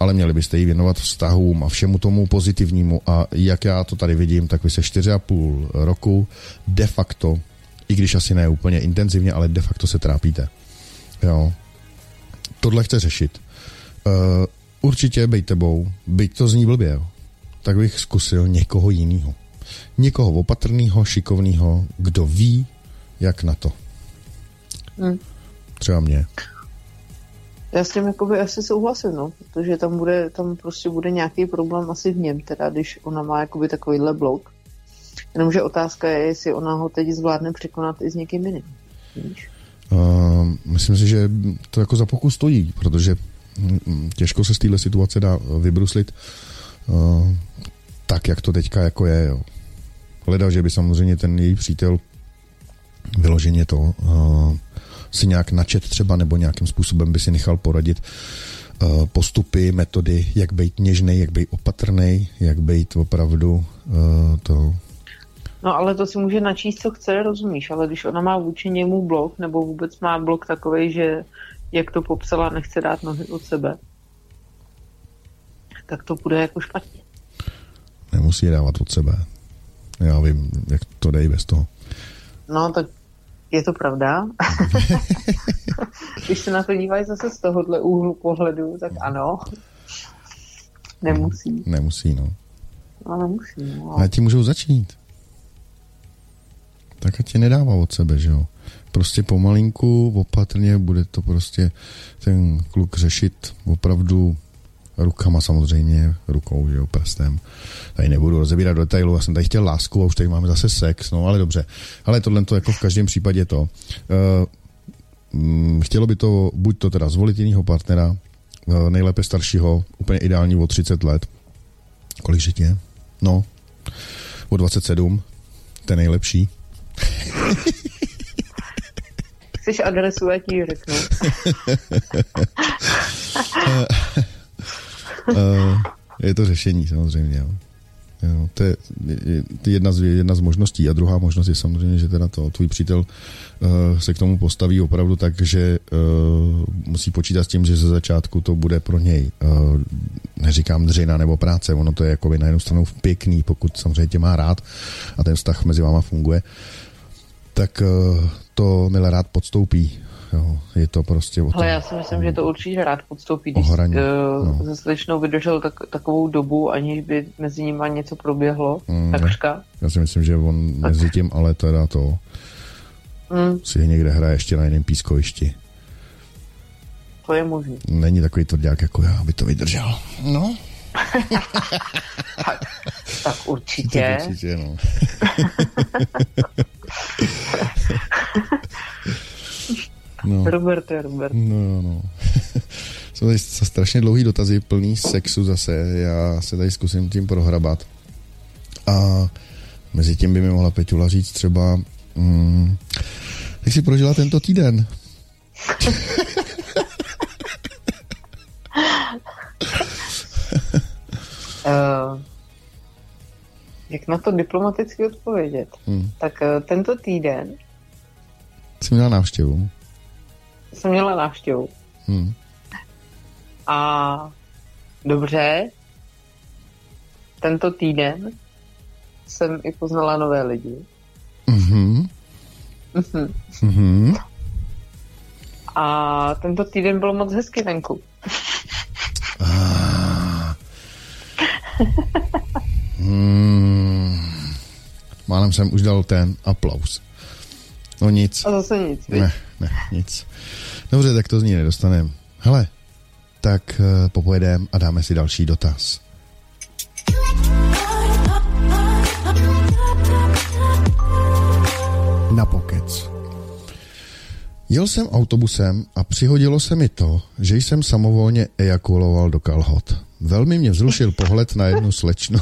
ale měli byste ji věnovat vztahům a všemu tomu pozitivnímu. A jak já to tady vidím, tak vy se 4,5 roku de facto, i když asi ne úplně intenzivně, ale de facto se trápíte. Jo. Tohle chce řešit. Uh, určitě bej tebou, byť to zní blbě, jo, tak bych zkusil někoho jiného. Někoho opatrného, šikovného, kdo ví, jak na to. Hmm. Třeba mě. Já s tím jakoby asi souhlasím, no, protože tam bude, tam prostě bude nějaký problém asi v něm, teda když ona má jakoby takovýhle blok. Jenomže otázka je, jestli ona ho teď zvládne překonat i s někým jiným. Víš? Uh, myslím si, že to jako za pokus stojí, protože hm, těžko se z téhle situace dá vybruslit uh, tak, jak to teďka jako je. Jo. Hledal, že by samozřejmě ten její přítel vyloženě to uh, si nějak načet třeba nebo nějakým způsobem by si nechal poradit uh, postupy, metody, jak být něžný, jak být opatrný, jak být opravdu uh, to... No ale to si může načíst, co chce, rozumíš, ale když ona má vůči němu blok, nebo vůbec má blok takový, že jak to popsala, nechce dát nohy od sebe, tak to bude jako špatně. Nemusí dávat od sebe. Já vím, jak to dej bez toho. No, tak je to pravda. Když se na to dívají zase z tohohle úhlu pohledu, tak ano. Nemusí. Nemusí, no. No, nemusí, no. Ale ti můžou začít. Tak a ti nedává od sebe, že jo. Prostě pomalinku, opatrně bude to prostě ten kluk řešit opravdu rukama samozřejmě, rukou, že jo, prstem. Tady nebudu rozebírat do detailu, já jsem tady chtěl lásku a už tady máme zase sex, no ale dobře. Ale tohle to jako v každém případě to. Uh, mm, chtělo by to buď to teda zvolit jiného partnera, eh, nejlépe staršího, úplně ideální o 30 let. Kolik že je? No, o 27, ten nejlepší. Chceš adresu, já ti řeknu. Eh, je to řešení samozřejmě. Jo. Jo, to je, je, je jedna, z, jedna z možností. A druhá možnost je samozřejmě, že teda to tvůj přítel uh, se k tomu postaví opravdu tak, že uh, musí počítat s tím, že ze začátku to bude pro něj, uh, neříkám dřina nebo práce, ono to je jako na jednu stranu pěkný, pokud samozřejmě tě má rád a ten vztah mezi váma funguje, tak uh, to milé rád podstoupí Jo, je to prostě o Ale já si myslím, že to určitě rád podstoupí, když Ohraní, uh, no. se slečnou vydržel tak, takovou dobu, aniž by mezi nimi něco proběhlo, Mm, takřka. Já si myslím, že on Tak. mezi tím, ale teda to Mm, si někde hraje ještě na jiném pískovišti. to je možné. Není takový tvrdák jako já, aby to vydržel. No, Tak určitě. to určitě, no. no. Robert je Robert. No, no. Jsou tady strašně dlouhý dotazy, plný sexu zase. Já se tady zkusím tím prohrabat. A mezi tím by mi mohla Peťula říct třeba, mm, jak jsi prožila tento týden? Uh, jak na to diplomaticky odpovědět? Hmm. Tak uh, tento týden Jsi měla návštěvu? Jsem měla návštěvu Hmm. a dobře, tento týden jsem i poznala nové lidi. Mhm. Mhm. Mhm. A tento týden bylo moc hezky venku. Hmm. Málem jsem už dal ten aplaus. No nic. A zase nic, viď? Ne, ne, nic. Dobře, tak to z ní nedostaneme. Hele, tak uh, popojedem a dáme si další dotaz. Na pokec. Jel jsem autobusem a přihodilo se mi to, že jsem samovolně ejakuloval do kalhot. Velmi mě vzrušil pohled na jednu slečnu.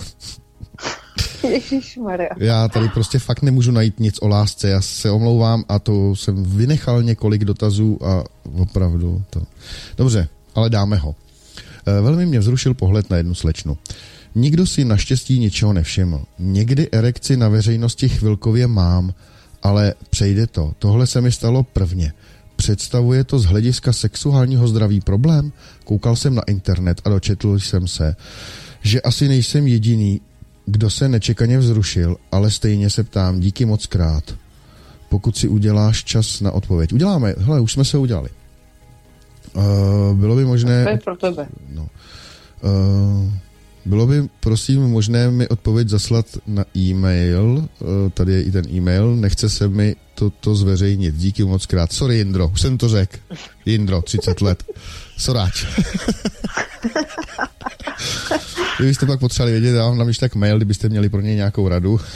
Ježišmarja. Já tady prostě fakt nemůžu najít nic o lásce, já se omlouvám a to jsem vynechal několik dotazů a opravdu to... Dobře, ale dáme ho. Eh, Velmi mě vzrušil pohled na jednu slečnu. Nikdo si naštěstí ničeho nevšiml. Někdy erekci na veřejnosti chvilkově mám, ale přejde to. Tohle se mi stalo prvně. Představuje to z hlediska sexuálního zdraví problém? Koukal jsem na internet a dočetl jsem se, že asi nejsem jediný, kdo se nečekaně vzrušil, ale stejně se ptám, díky moc krát. Pokud si uděláš čas na odpověď. Uděláme, hele, už jsme se udělali. Uh, bylo by To možné... je pro tebe. No. Uh, bylo by, prosím, možné mi odpověď zaslat na e-mail. Uh, tady je i ten e-mail. Nechce se mi toto zveřejnit. Díky moc krát. Sorry, Jindro, už jsem to řekl. Jindro, 30 let. Soráč. Kdybyste pak potřebovali vědět, já vám dám když tak mail, kdybyste měli pro něj nějakou radu.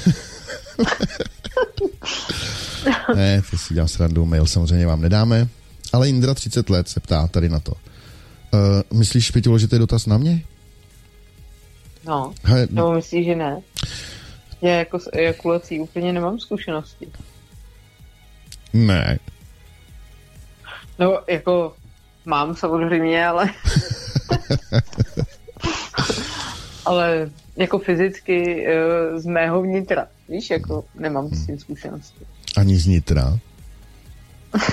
ne, to si dělám srandu, mail samozřejmě vám nedáme. Ale Indra 30 let se ptá tady na to. Uh, myslíš, Pětilo, že to je dotaz na mě? No, He, nebo myslíš, že ne? Já jako s ejakulací úplně nemám zkušenosti. ne. No, jako mám samozřejmě, ale... ale jako fyzicky eh, z mého vnitra. Víš, jako nemám s tím zkušenosti. Ani z nitra.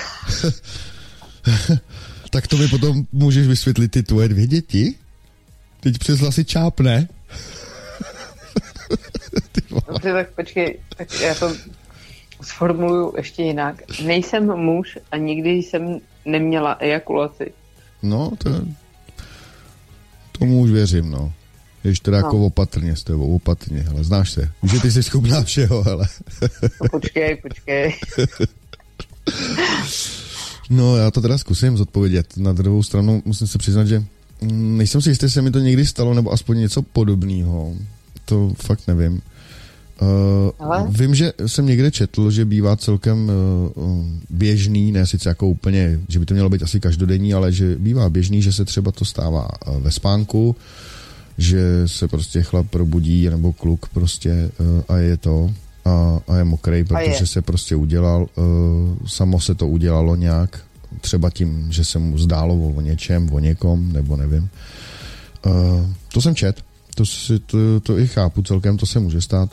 tak to mi potom můžeš vysvětlit ty tvoje dvě děti? Teď přes hlasy čápne. ty tak počkej, tak já to sformuluju ještě jinak. Nejsem muž a nikdy jsem neměla ejakulaci. no, to... Tomu už věřím, no. Jež teda No. jako opatrně s tebou, opatrně, ale znáš se. Že ty jsi schopná všeho, ale... No, počkej, počkej. No, já to teda zkusím zodpovědět. Na druhou stranu musím se přiznat, že mm, nejsem si jistý, jestli se mi to někdy stalo, nebo aspoň něco podobného. To fakt nevím. Uh, vím, že jsem někde četl, že bývá celkem uh, běžný, ne sice jako úplně, že by to mělo být asi každodenní, ale že bývá běžný, že se třeba to stává uh, ve spánku, že se prostě chlap probudí, nebo kluk prostě uh, a je to a, a je mokrý, protože je. se prostě udělal, uh, samo se to udělalo nějak, třeba tím, že se mu zdálo o něčem, o někom, nebo nevím. Uh, to jsem čet, to, si, to, to i chápu celkem, to se může stát.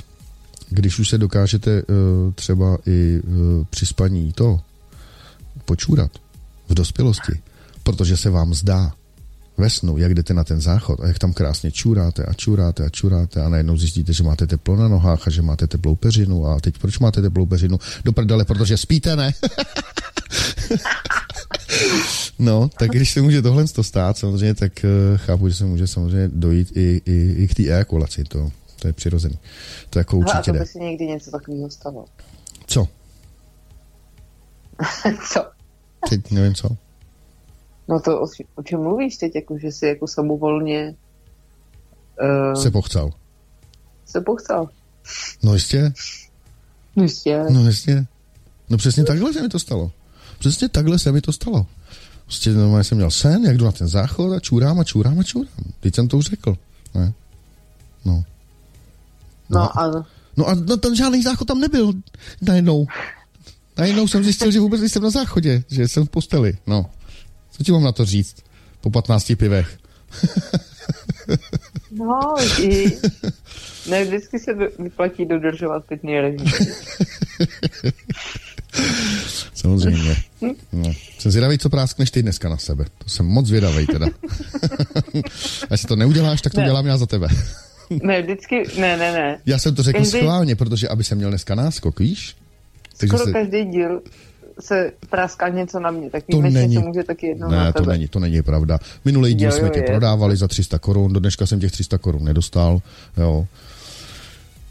Když už se dokážete uh, třeba i uh, při spaní to počůrat v dospělosti, protože se vám zdá ve snu, jak jdete na ten záchod a jak tam krásně čuráte a čuráte a čuráte a najednou zjistíte, že máte teplo na nohách a že máte teplou peřinu a teď proč máte teplou peřinu? Do prdele, protože spíte, ne? no, tak když se může tohle to stát, samozřejmě, tak uh, chápu, že se může samozřejmě dojít i, i, i k té ejakulaci, to, to je přirozený. To jako určitě a to by si někdy něco takového stalo? Co? co? Teď nevím co. No to o, o čem mluvíš teď, jako že jsi jako samovolně uh, se pochcal. Se pochcal. No jistě. No jistě. No jistě. No přesně takhle se mi to stalo. Přesně takhle se mi to stalo. Prostě normálně jsem měl sen, jak jdu na ten záchod a čurám a čurám a čurám. Teď jsem to už řekl. Ne? No. No, no a... No a no, ten žádný záchod tam nebyl najednou. Najednou jsem zjistil, že vůbec nejsem na záchodě, že jsem v posteli. No. Co ti mám na to říct? Po 15 pivech. no, i... Ne, vždycky se vyplatí dodržovat pitný režim. Samozřejmě. No. Jsem zvědavý, co práskneš ty dneska na sebe. To jsem moc zvědavý teda. A jestli to neuděláš, tak to ne. dělám já za tebe. ne, vždycky, ne, ne, ne. Já jsem to řekl každý... schválně, protože aby jsem měl dneska náskok, víš? Takže Skoro se... každý díl se práská něco na mě, tak to není, to může taky jednou ne, na tebe. to není, to není pravda. Minulý díl jo, jo, jsme tě je. prodávali za 300 korun, do dneška jsem těch 300 korun nedostal, jo.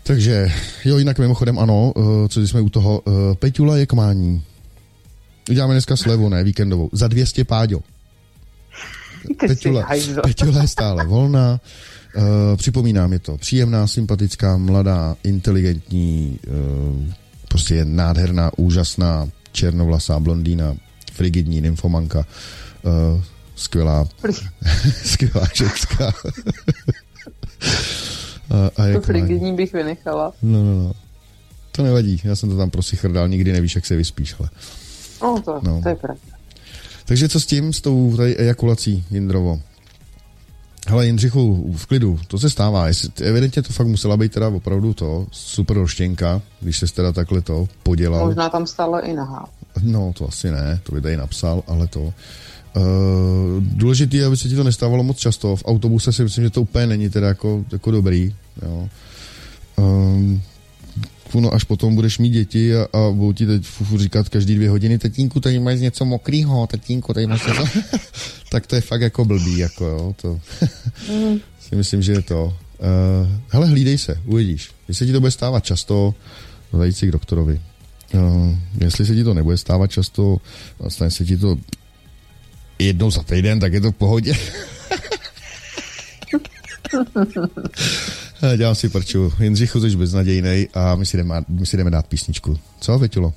Takže, jo, jinak mimochodem ano, uh, co jsme u toho, uh, Peťula je kmání. Uděláme dneska slevu, ne, víkendovou, za 200 páďo. Peťula, Peťula je stále volná. Uh, připomínám, je to příjemná, sympatická, mladá, inteligentní, uh, prostě je nádherná, úžasná, černovlasá blondýna, frigidní nymfomanka, uh, skvělá, skvělá ženská. a, a to frigidní bych vynechala. No, no, no. To nevadí, já jsem to tam prosichdal, nikdy nevíš, jak se vyspíš, ale. No, to, no. to je pravda. Takže co s tím, s tou tady ejakulací, Jindrovo? Hele, Jindřichu, v klidu, to se stává. Jestli, evidentně to fakt musela být teda opravdu to, super roštěnka, když se teda takhle to podělal. Možná tam stále i nahá. No, to asi ne, to by tady napsal, ale to... Uh, důležitý je, aby se ti to nestávalo moc často. V autobuse si myslím, že to úplně není teda jako, jako dobrý. Jo. Um, no až potom budeš mít děti a, a budou ti teď fufu říkat každý dvě hodiny, tatínku, tady máš něco mokrýho, tatínku, tady máš něco... tak to je fakt jako blbý, jako jo, to mm. si myslím, že je to. Uh, hele, hlídej se, uvidíš. Když se ti to bude stávat často, zajít si k doktorovi. Uh, jestli se ti to nebude stávat často, stane se ti to jednou za týden, tak je to v pohodě. Dělám si prču. Jindřich jsi beznadějnej a my si, jdeme, my si jdeme dát písničku. Co, Větilo?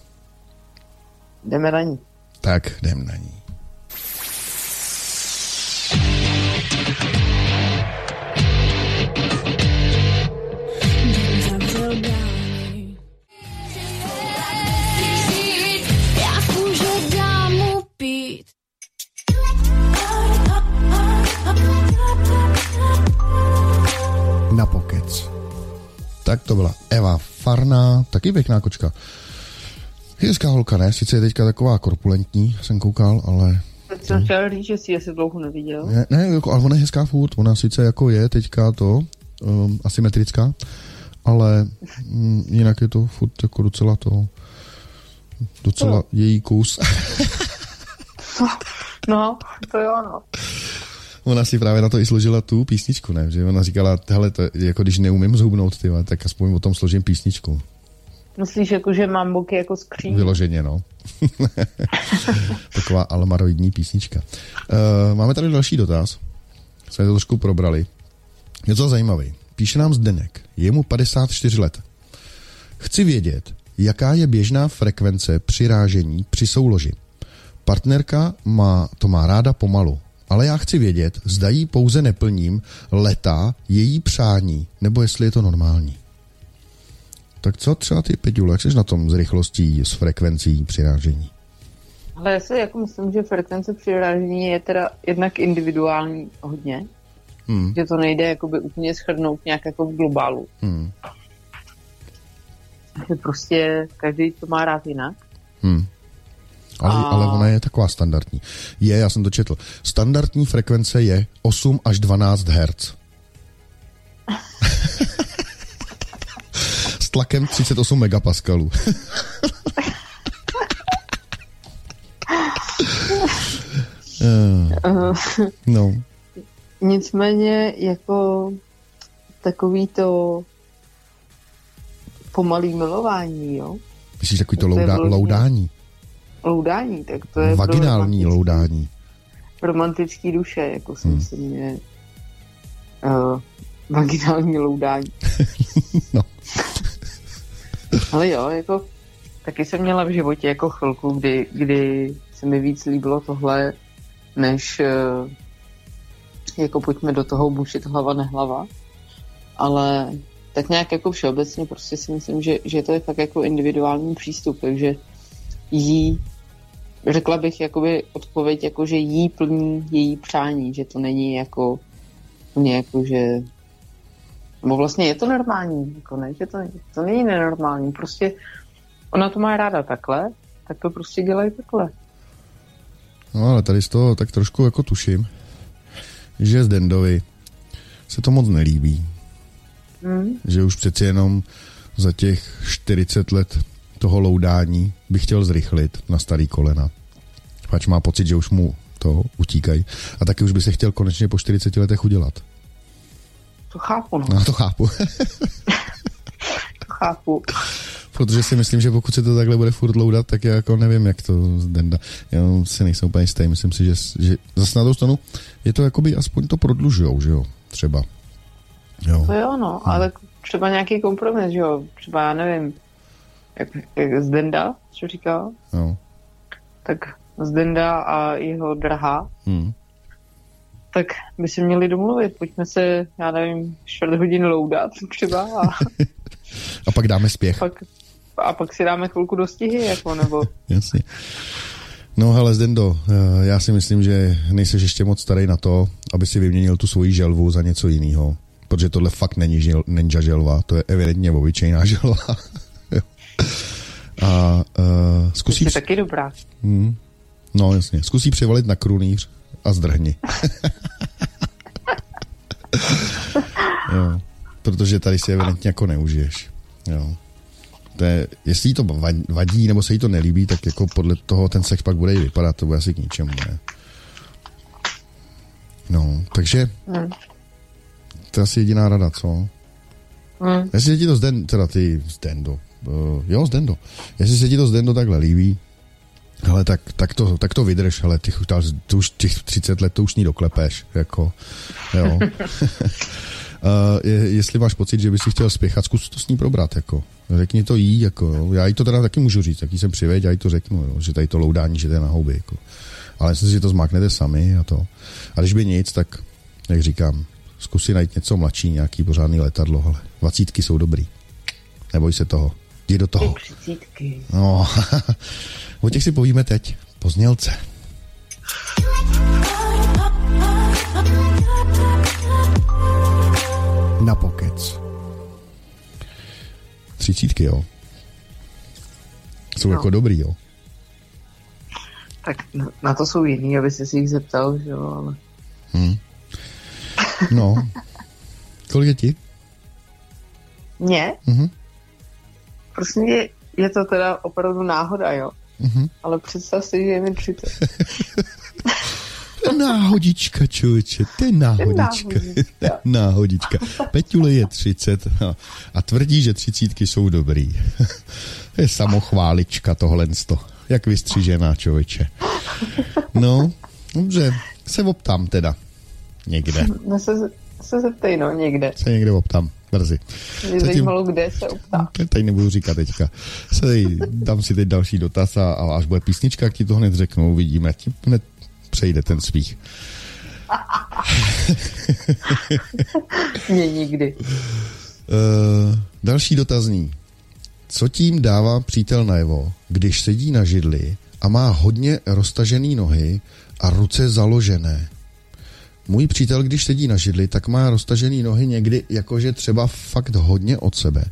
Jdeme na ní. Tak, jdeme na ní. Tak to byla Eva Farná, taky pěkná kočka. Hezká holka, ne? Sice je teďka taková korpulentní, jsem koukal, ale... Teď jsem chtěl říct, že si je dlouho neviděl. Ne, ne jako, ale ona je hezká furt, ona sice jako je teďka to, um, asymetrická, ale um, jinak je to furt jako docela to, docela no. její kus. no, to jo, no ona si právě na to i složila tu písničku, ne? Že ona říkala, hele, to, jako když neumím zhubnout, ty, tak aspoň o tom složím písničku. Myslíš, jako, že mám boky jako skříň? Vyloženě, no. Taková almaroidní písnička. Uh, máme tady další dotaz. Jsme to trošku probrali. Je to zajímavý. Píše nám Zdenek. Je mu 54 let. Chci vědět, jaká je běžná frekvence přirážení při souloži. Partnerka má, to má ráda pomalu, ale já chci vědět, zda jí pouze neplním leta její přání, nebo jestli je to normální. Tak co třeba ty, Peťule, jak jsi na tom s rychlostí, s frekvencí přirážení? Ale já si jako myslím, že frekvence přirážení je teda jednak individuální hodně. Hmm. Že to nejde jakoby úplně schrnout nějak jako v globálu. Hmm. Že prostě každý to má rád jinak. Hmm. Ale, a... ale ona je taková standardní. Je, já jsem to četl. Standardní frekvence je 8 až 12 Hz. S tlakem 38 megapaskalů. no. Nicméně jako takový to pomalý milování, jo? Myslíš takový to louda, loudání? Loudání, tak to je Vaginální loudání. Romantický duše, jako si hmm. myslím, že uh, vaginální loudání. no. Ale jo, jako taky jsem měla v životě jako chvilku, kdy, kdy se mi víc líbilo tohle, než uh, jako pojďme do toho bušit hlava nehlava. Ale tak nějak jako všeobecně prostě si myslím, že, že to je fakt jako individuální přístup, takže jí řekla bych jakoby odpověď jako, že jí plní její přání, že to není jako mě jako, že nebo vlastně je to normální, jako ne, že to, to není nenormální, prostě ona to má ráda takhle, tak to prostě dělají takhle. No ale tady z toho tak trošku jako tuším, že z Dendovi se to moc nelíbí. Hmm. Že už přeci jenom za těch 40 let toho loudání bych chtěl zrychlit na starý kolena. Pač má pocit, že už mu to utíkají. A taky už by se chtěl konečně po 40 letech udělat. To chápu, no. no to chápu. to chápu. Protože si myslím, že pokud se to takhle bude furt loudat, tak já jako nevím, jak to zdenda. Já si nejsem úplně jistý. Myslím si, že, že zase na druhou stranu je to jakoby aspoň to prodlužujou, že jo? Třeba. Jo. To jo, no, hmm. ale třeba nějaký kompromis, že jo? Třeba já nevím, jak, jak Zdenda, co říkal? Jo. Tak Zdenda a jeho drahá, hmm. tak by si měli domluvit. Pojďme se, já nevím, čtvrt hodin loudat třeba. A, a pak dáme spěch. Pak, a pak si dáme chvilku do stihy, jako, nebo... Jasně. No hele, Zdendo, eh, já si myslím, že nejseš ještě moc starý na to, aby si vyměnil tu svoji želvu za něco jiného. Protože tohle fakt není žel, ninja želva, to je evidentně obyčejná želva. A uh, zkusí... Jsi taky dobrá. Hmm, No jasně, zkusí převalit na krunýř a zdrhni. jo. Protože tady si evidentně jako neužiješ. Jo. To je, jestli jí to vadí, nebo se jí to nelíbí, tak jako podle toho ten sex pak bude i vypadat, to bude asi k ničemu, ne? No, takže hmm. to je asi jediná rada, co? Hmm. Jestli ti to zden, teda ty zdendo, jo, zdendo, jestli se ti to zdendo takhle líbí, ale tak, tak, to, tak to vydrž, ale ty, to, už těch 30 let to už ní doklepeš, jako, jo. uh, je, jestli máš pocit, že bys si chtěl spěchat, zkus to s ní probrat, jako. Řekni to jí, jako, jo. Já jí to teda taky můžu říct, jaký jsem přiveď, já jí to řeknu, jo, že tady to loudání, že to je na houby, jako. Ale myslím si, že to zmáknete sami a to. A když by nic, tak, jak říkám, zkusí najít něco mladší, nějaký pořádný letadlo, ale dvacítky jsou dobrý. Neboj se toho. Jdi do toho. No, o těch si povíme teď. Poznělce. Na pokec. Třicítky, jo. Jsou no. jako dobrý, jo. Tak na to jsou jiný, aby se si jich zeptal, že jo, ale... Hmm. No. Kolik je ti? Mně? Mhm. Prosím je, je to teda opravdu náhoda, jo? Mm-hmm. Ale představ si, že je mi 30. Náhodička, člověče, to je náhodička. náhodička. náhodička. Peťule je 30 a, a tvrdí, že třicítky jsou dobrý. je samochválička tohle. Jak vystřížená, člověče. No, dobře, se optám teda. Někde. No se, Se zeptej, no, někde. Se někde optám, brzy. Mě zajímalo, kde se optá. Tady nebudu říkat teďka. Se tady, dám si teď další dotaz a, a až bude písnička, jak ti to hned řeknu, uvidíme. Ti hned přejde ten svých. Mě nikdy. Uh, další dotazní. Co tím dává přítel najevo, když sedí na židli a má hodně roztažené nohy a ruce založené? Můj přítel, když sedí na židli, tak má roztažené nohy někdy jakože třeba fakt hodně od sebe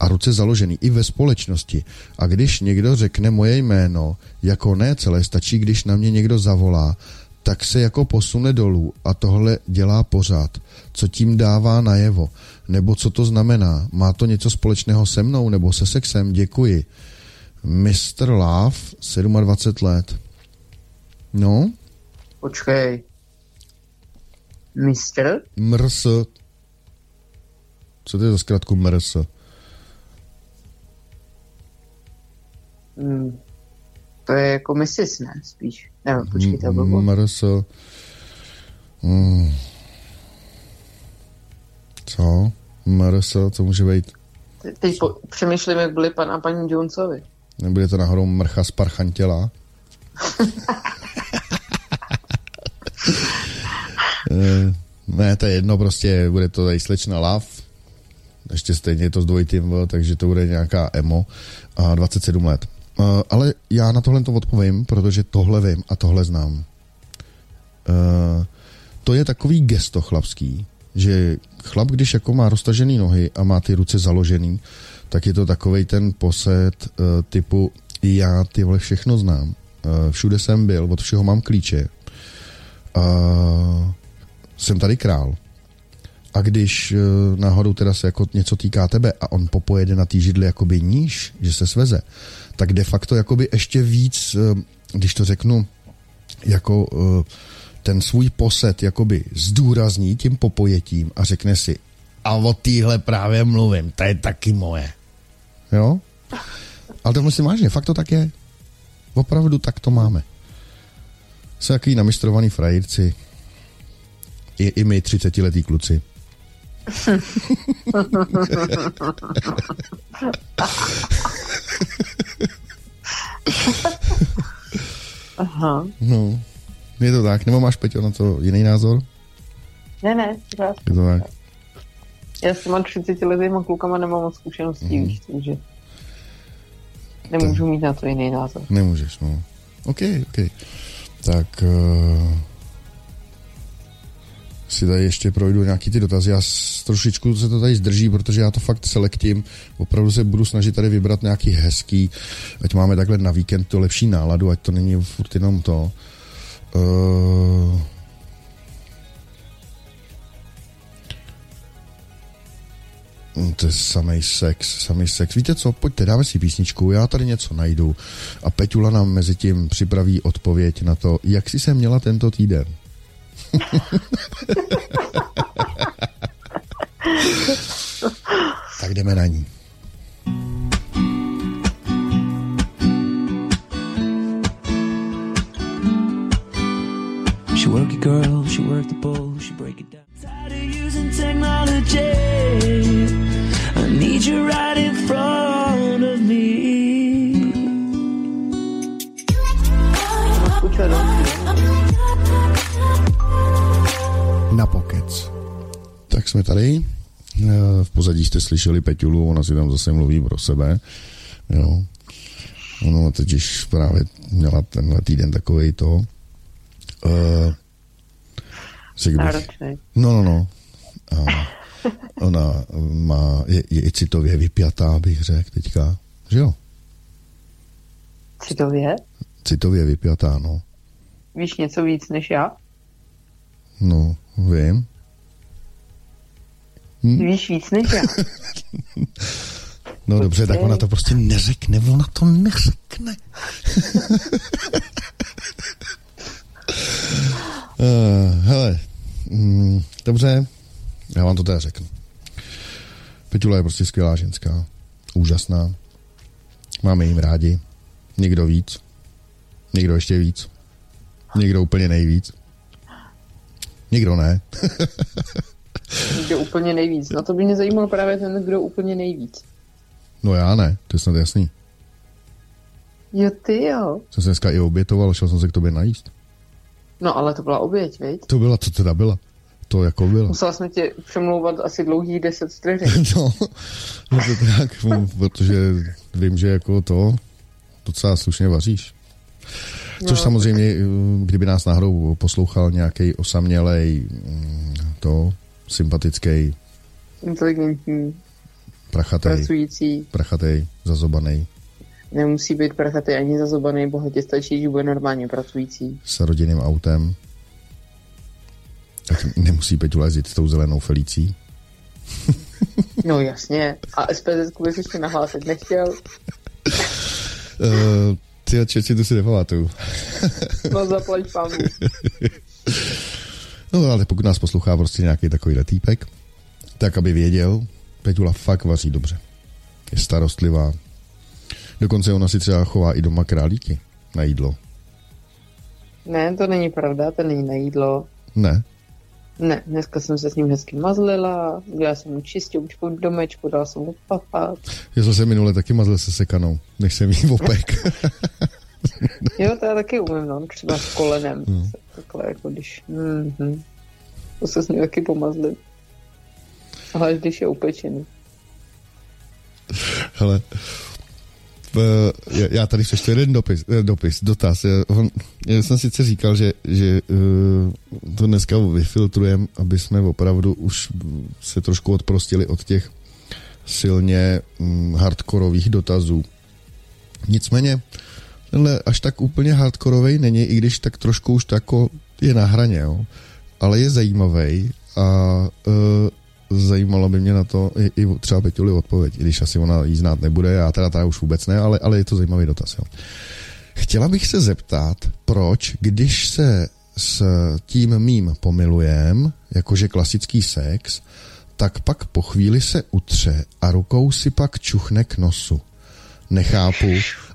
a ruce založený i ve společnosti. A když někdo řekne moje jméno, jako ne celé, stačí, když na mě někdo zavolá, tak se jako posune dolů a tohle dělá pořád. Co tím dává najevo? Nebo co to znamená? Má to něco společného se mnou nebo se sexem? Děkuji. Mr. Love, 27 let. No? Počkej. Mistr? MRS. Co to je za zkrátku MRS? Hmm. To je jako Mrs. ne? Spíš. Nevím, počkej, to bylo. MRS. Hmm. Co? MRS, co může být? Te- Teď po, přemýšlím, jak byli pan a paní Jonesovi. Nebude to nahoru mrcha z parchantěla? Eh, ne, to je jedno, prostě bude to tady slečna Love, ještě stejně je to s dvojitým V, takže to bude nějaká emo a 27 let. Uh, ale já na tohle to odpovím, protože tohle vím a tohle znám. To je takový gesto chlapský, že chlap, když jako má roztažený nohy a má ty ruce založený, tak je to takovej ten poset uh, typu já ty vole všechno znám. Všude jsem byl, od všeho mám klíče. Uh, jsem tady král. A když uh, náhodou teda se jako něco týká tebe a on popojede na té židli jakoby níž, že se sveze, tak de facto jakoby ještě víc, uh, když to řeknu, jako uh, ten svůj poset jakoby zdůrazní tím popojetím a řekne si a o téhle právě mluvím, to je taky moje. Jo? Ale to myslím vážně, fakt to tak je. Opravdu tak to máme. Jsou takový namistrovaný frajírci. I, i my, 30-letý kluci. Aha. No, je to tak. Nebo máš, Peťo, na to jiný názor? Ne, ne, pořád. Je to tak. Já s těma 30 letýma klukama nemám moc zkušeností, mm. víš, takže nemůžu mít na to jiný názor. Nemůžeš, no. OK, OK. Tak uh, si tady ještě projdu nějaký ty dotazy. Já trošičku se to tady zdrží, protože já to fakt selektím. Opravdu se budu snažit tady vybrat nějaký hezký, ať máme takhle na víkend tu lepší náladu, ať to není furt jenom to. Uh, To je samý sex, samý sex. Víte co, pojďte, dáme si písničku, já tady něco najdu a Peťula nám mezi tím připraví odpověď na to, jak jsi se měla tento týden. tak jdeme na ní. She work it, girl. She work the bowl. She break it down. Tired of using technology. I need you right in front of me. Kučo, Na pokec. Tak jsme tady. Eh, V pozadí jste slyšeli Peťulu, ona si tam zase mluví pro sebe. Jo. Ono totiž právě měla tenhle týden takovej to. Uh, bych. No, no, no. A ona má, je, je i citově vypjatá, bych řekl teďka. Že jo? Citově? Citově vypjatá, no. Víš něco víc než já? No, vím. Ty víš víc než já. No dobře, tak Počkej. ona to prostě neřekne, ona to neřekne. uh, hele, mm, dobře, já vám to teda řeknu. Petula je prostě skvělá ženská, úžasná, máme jim rádi, někdo víc, někdo ještě víc, někdo úplně nejvíc, někdo ne. Kdo úplně nejvíc. No to by mě zajímalo právě ten, kdo úplně nejvíc. No já ne, to je snad jasný. Jo, ty jo. Jsem se dneska i obětoval, šel jsem se k tobě najíst. No ale to byla oběť, viď? To byla, co teda byla? To jako bylo. Musela jsme tě přemlouvat asi dlouhých 10 vteřin. No, no to tak, protože vím, že jako to docela slušně vaříš. Což No, samozřejmě, kdyby nás náhodou poslouchal nějaký osamělej, mm, to sympatický, Inteligentní, prachatej, pracující, prachatej, zazobanej, nemusí být prachatý ani zazobaný, bohatě stačí, že bude normálně pracující. s rodinným autem. Tak nemusí Peťula jezdit s tou zelenou felicí. No jasně. A SPZ bys ještě nahlásit nechtěl. Ty čeči, tu si nepamatuju. No zaplať pámu. No ale pokud nás poslouchá prostě nějaký takový týpek, tak aby věděl, Peťula fakt vaří dobře. Je starostlivá. Dokonce ona si třeba chová i doma králíky na jídlo. Ne, to není pravda, to není na jídlo. Ne, Ne, dneska jsem se s ním hezky mazlila, dělala jsem mu čistěučku v domečku, dala jsem mu papat. já jsem se minule taky mazl se sekanou, než jsem jí opek. Jo, to já taky umím, no, třeba s kolenem. Hmm. Takhle, jako když... Mm-hmm. To se s ním taky pomazlit. Ale když je upečený. Hele, já- tady přečtu jeden dopis, eh, dopis dotaz. Já, on, já jsem sice říkal, že, že uh, to dneska vyfiltrujeme, aby jsme opravdu už se trošku odprostili od těch silně um, hardkorových dotazů. Nicméně, tenhle až tak úplně hardkorovej není, i když tak trošku už tako je na hraně, jo. ale je zajímavý a uh, zajímalo by mě na to i, i třeba Peťuli odpověď, i když asi ona jí znát nebude, já teda, teda už vůbec ne, ale, ale je to zajímavý dotaz. Jo. Chtěla bych se zeptat, proč, když se s tím mým pomilujem, jakože klasický sex, tak pak po chvíli se utře a rukou si pak čuchne k nosu. Nechápu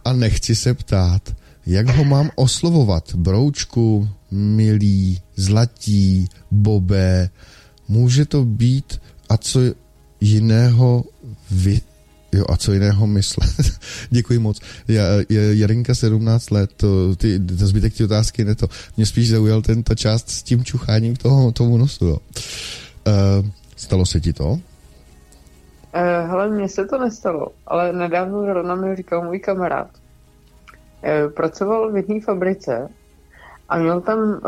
a nechci se ptát, jak ho mám oslovovat? Broučku, milý, zlatí, bobé, může to být a co jiného vy, jo a co jiného myslet. Děkuji moc. Je, Jarinka 17 let, to, ty, to zbytek ty otázky ne to. Mě spíš zaujal ten, ta část s tím čucháním toho, tomu nosu, jo. Uh, stalo se ti to? Eh, hele, mně se to nestalo, ale nedávno zrovna mi říkal můj kamarád. Eh, pracoval v jedné fabrice a měl tam uh,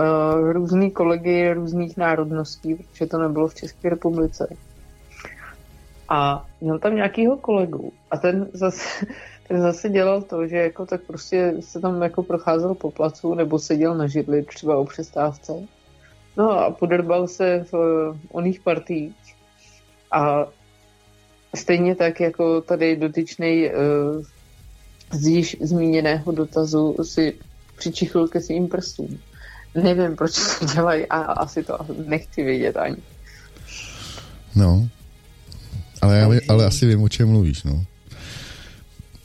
různý kolegy různých národností, protože to nebylo v České republice. A měl tam nějakýho kolegu a ten zase, ten zase dělal to, že jako tak prostě se tam jako procházel po placu nebo seděl na židli třeba o přestávce. No a podrbal se v uh, oných partiích. A stejně tak jako tady dotyčnej uh, z již zmíněného dotazu si přičichl ke svým prstům. Nevím, proč to dělají a asi to nechci vědět ani. No. Ale, já, ale asi vím, o čem mluvíš, no.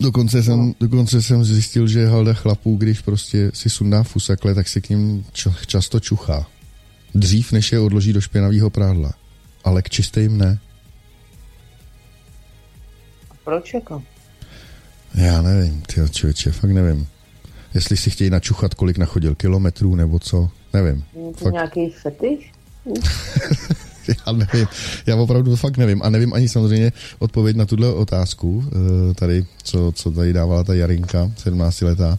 Dokonce jsem, No. dokonce jsem zjistil, že halda chlapů, když prostě si sundá fusakle, tak se k ním čo, často čuchá. Dřív, než je odloží do špinavého prádla. Ale k čistým ne. A proč jako? Já nevím, ty člověče, fakt nevím. Jestli si chtějí načuchat, kolik nachodil kilometrů, nebo co, nevím. Je to Fakt. nějaký fetiš? Já nevím, já opravdu fakt nevím a nevím ani samozřejmě odpověď na tuhle otázku, eh, tady, co, co tady dávala ta Jarinka, 17 letá.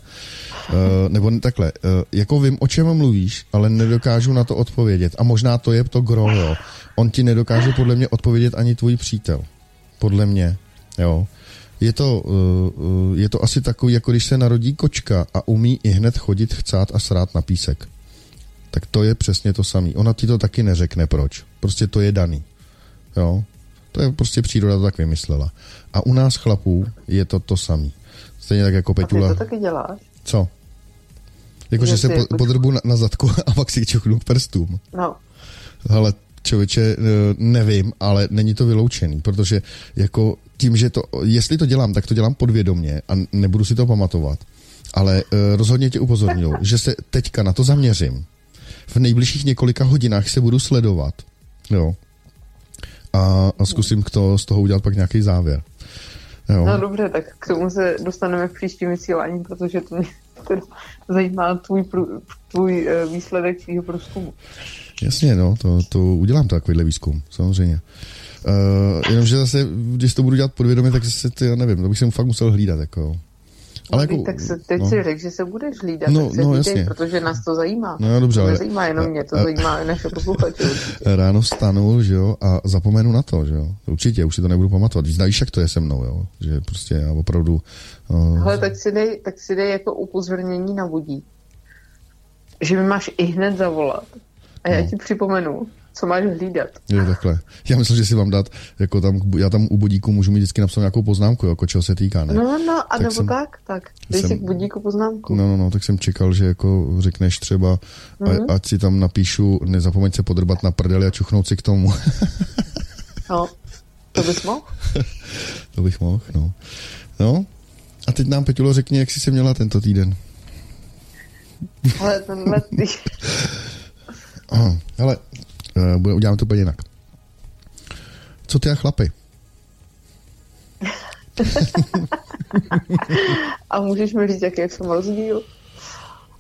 Nebo takhle, eh, jako vím, o čem mluvíš, ale nedokážu na to odpovědět a možná to je to gro, jo. On ti nedokáže podle mě odpovědět ani tvůj přítel. Podle mě, jo. Je to, eh, eh, je to asi takový, jako když se narodí kočka a umí i hned chodit, chcát a srát na písek tak to je přesně to samé. Ona ti to taky neřekne proč. Prostě to je daný. Jo? To je prostě příroda to tak vymyslela. A u nás chlapů je to to samý. Stejně tak jako A ty to taky děláš? Co? Jako, že Že se po, podrbu na, na zadku a pak si čuchnu k prstům. No, Ale člověče, eh, nevím, ale není to vyloučený, protože jako tím, že to, jestli to dělám, tak to dělám podvědomně a nebudu si to pamatovat. Ale eh, rozhodně tě upozorňuji, že se teďka na to zaměřím. V nejbližších několika hodinách se budu sledovat. Jo. a, a zkusím to, z toho udělat pak nějaký závěr. Jo. No dobře, tak k tomu se dostaneme v příštím vysílání, protože to mě teda zajímá tvůj, tvůj eh, výsledek svého průzkumu. Jasně, no, to, to udělám takovýhle výzkum, samozřejmě. Uh, jenomže zase, když to budu dělat podvědomě, tak zase, ty, já nevím, to bych se fakt musel hlídat, jako. Ale jako, tak se, teď no. si řekl, že se budeš hlídat, No, tak se no, hlídej, jasně. protože nás to zajímá. No dobře, to ale- nezajímá jenom mě, to a- zajímá i naše posluchače. Ráno vstanu, že jo, a zapomenu na to, že jo. Určitě, už si to nebudu pamatovat. Víš, jak to je se mnou, jo. Že prostě já opravdu... Uh, Ale tak si dej, tak si dej jako upozornění na budí. Že mi máš i hned zavolat. A já No. ti připomenu, co máš hlídat. Jo, takhle. Já myslím, že si vám dát, jako tam, já tam u budíku můžu mít vždycky napsat nějakou poznámku, jako čeho se týká, ne? No, no, a Tak nebo jsem- tak, tak. Dej jsem- si k budíku poznámku. No, no, no, tak jsem čekal, že jako řekneš třeba, Mhm. a, ať si tam napíšu, nezapomeň se podrbat na prdeli a čuchnout si k tomu. No, to bys mohl? to bych mohl, no. No, a teď nám Peťulo řekni, jak jsi se měla tento týden. Ale tenhle ty... Hele, uh, bude, uděláme to úplně jinak. Co ty a chlapy? A můžeš mi říct, jaký tom rozdíl?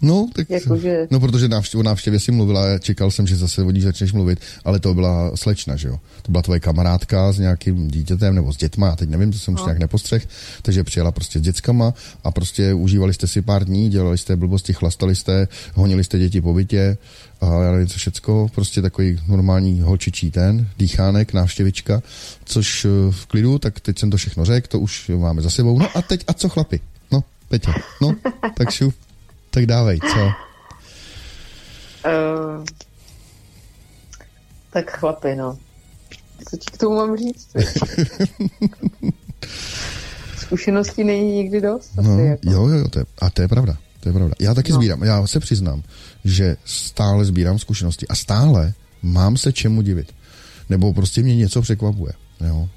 No, tak, Jakože- no protože návštěv, o návštěvě si mluvila, já čekal jsem, že zase o ní začneš mluvit, ale to byla slečna, že jo? To byla tvoje kamarádka s nějakým dítětem nebo s dětma, já teď nevím, to jsem už No. nějak nepostřeh, takže přijela prostě s dětskama a prostě užívali jste si pár dní, dělali jste blbosti, chlastali jste, honili jste děti po bytě a já nevím co všecko, prostě takový normální holčičí ten, dýchánek, návštěvička, což eh, v klidu, tak teď jsem to všechno řekl, to už máme za sebou. No a teď, a co chlapi? No, Peťo, no, tak šup, tak dávej, co? Uh, tak chlapi, no. Co ti k tomu mám říct? Zkušeností není nikdy dost. Asi No, jako. jo, jo, to je, a to je pravda. To je pravda. Já taky no. No. sbírám, já se přiznám, že stále sbírám zkušenosti a stále mám se čemu divit. Nebo prostě mě něco překvapuje. Jo.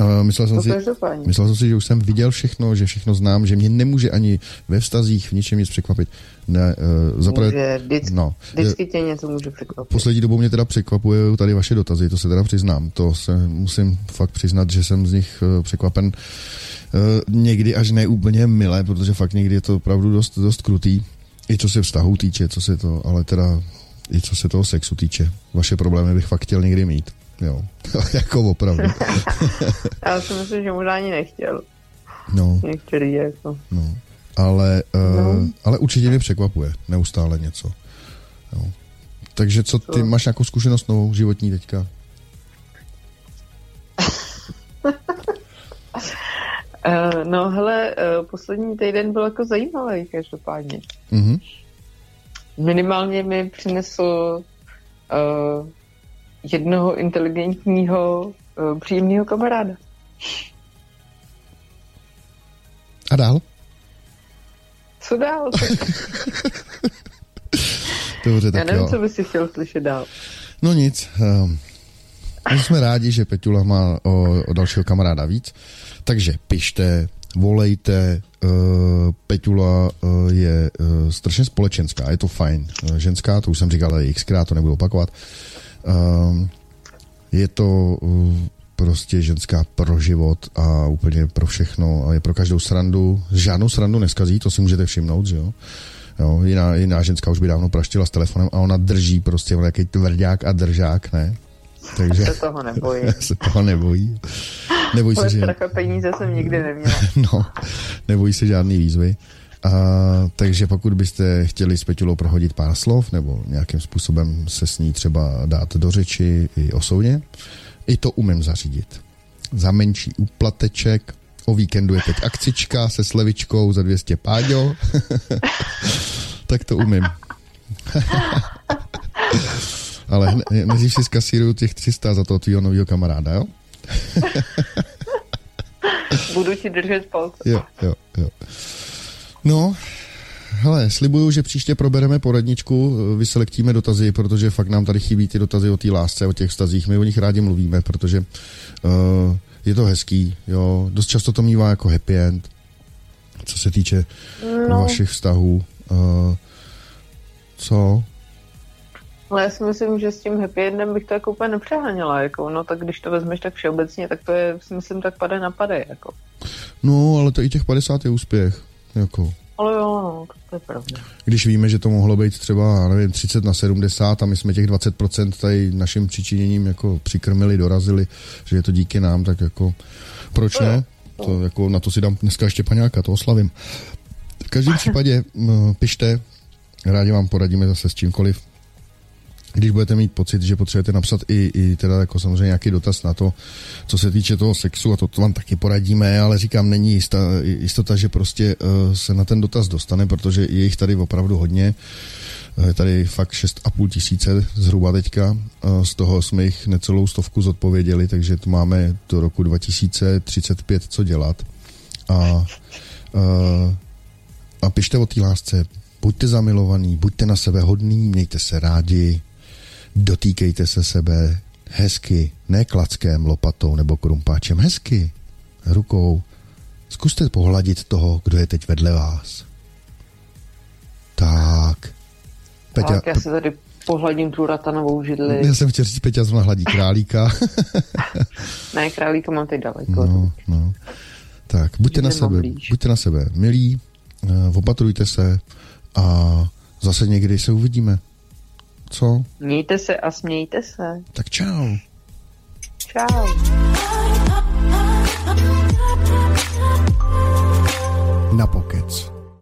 Uh, myslel, jsem si, každopádně. myslel jsem si, že už jsem viděl všechno, že všechno znám, že mě nemůže ani ve vztazích v ničem nic překvapit. Ne, uh, zaprvé, Může, vždycky, no, vždycky tě něco může překvapit. Poslední dobou mě teda překvapují tady vaše dotazy, to se teda přiznám. To se musím fakt přiznat, že jsem z nich eh, překvapen eh, někdy až ne úplně milé, protože fakt někdy je to opravdu dost, dost krutý. I co se vztahu týče, co se to, ale teda i co se toho sexu týče. Vaše problémy bych fakt chtěl někdy mít. Jo, jako opravdu. Já si myslím, že možná ani nechtěl. No, Některý jako. no. Ale, uh, No. ale určitě mě překvapuje neustále něco. Jo. Takže co, ty Co? máš nějakou zkušenost novou životní teďka? Uh, no hele, uh, poslední týden byl jako zajímavý každopádně. Mhm. Minimálně mi přinesl uh, jednoho inteligentního, uh, příjemného kamaráda. A dál? Co dál? Dobře, Já tak nevím, jo. co bys si chtěl slyšet dál. No nic, um, my jsme rádi, že Peťula má o, o dalšího kamaráda víc, takže pište, volejte, uh, Peťula uh, je uh, strašně společenská, je to fajn. Uh, ženská, to už jsem říkal ale xkrát, to nebudu opakovat. Um, je to uh, prostě ženská pro život a úplně pro všechno a je pro každou srandu. Žádnou srandu neskazí, to si můžete všimnout, že jo. Jo, jiná, jiná ženská už by dávno praštila s telefonem a ona drží prostě ona jaký tvrdák a držák, ne? Takže Se toho nebojím. se toho nebojí. Nebojí se, že... peníze jsem nikdy neměla. No, nebojí se žádný výzvy. A, takže pokud byste chtěli s Peťulou prohodit pár slov nebo nějakým způsobem se s ní třeba dát do řeči i osobně, i to umím zařídit. Za menší úplateček, o víkendu je teď akcička se slevičkou za 200 páďo, tak to umím. Ale nejdřív si zkasíruju těch 300 za toho tvýho nového kamaráda, jo? Budu ti držet palce. Jo, jo, jo. No, hele, slibuju, že příště probereme poradničku, vyselektíme dotazy, protože fakt nám tady chybí ty dotazy o té lásce, o těch vztazích. My o nich rádi mluvíme, protože uh, je to hezký, jo. Dost často to mývá jako happy end, co se týče. No, vašich vztahů. Uh, co? Ale já si myslím, že s tím happy endem bych to jako úplně nepřeháněla. Jako, no tak když to vezmeš tak všeobecně, tak to je, si myslím, tak pade na pade. Jako. No, ale to i těch 50 je úspěch. Jako. Ale jo, no, to je pravda. Když víme, že to mohlo být třeba, nevím, 30 na 70 a my jsme těch 20% tady naším přičiněním jako přikrmili, dorazili, že je to díky nám, tak jako proč ne? To, jako, na to si dám dneska ještě paňáka, to oslavím. V každém případě pište, rádi vám poradíme zase s čímkoliv. Když budete mít pocit, že potřebujete napsat i, i teda jako samozřejmě nějaký dotaz na to, co se týče toho sexu, a to, to vám taky poradíme, ale říkám, není jistá, jistota, že prostě uh, se na ten dotaz dostane, protože je jich tady opravdu hodně. Je tady fakt 6,5 tisíce zhruba teďka, eh, z toho jsme jich necelou stovku zodpověděli, takže tu máme do roku 2035 co dělat. A, eh, a pište o té lásce, buďte zamilovaní, buďte na sebe hodní, mějte se rádi, dotýkejte se sebe hezky, ne klackem, lopatou nebo krumpáčem, hezky, rukou. Zkuste pohladit toho, kdo je teď vedle vás. Tak. Peťa, tak já si tady pohladím tu ratanovou židli. já jsem chtěl říct, Peťa zrovna hladí králíka. Ne, králíka mám teď daleko. no, no. Tak, buďte na sebe, blíž. buďte na sebe milí, eh, opatrujte se a zase někdy se uvidíme. Co? Mějte se a smějte se. Tak čau. Čau. Na pokec.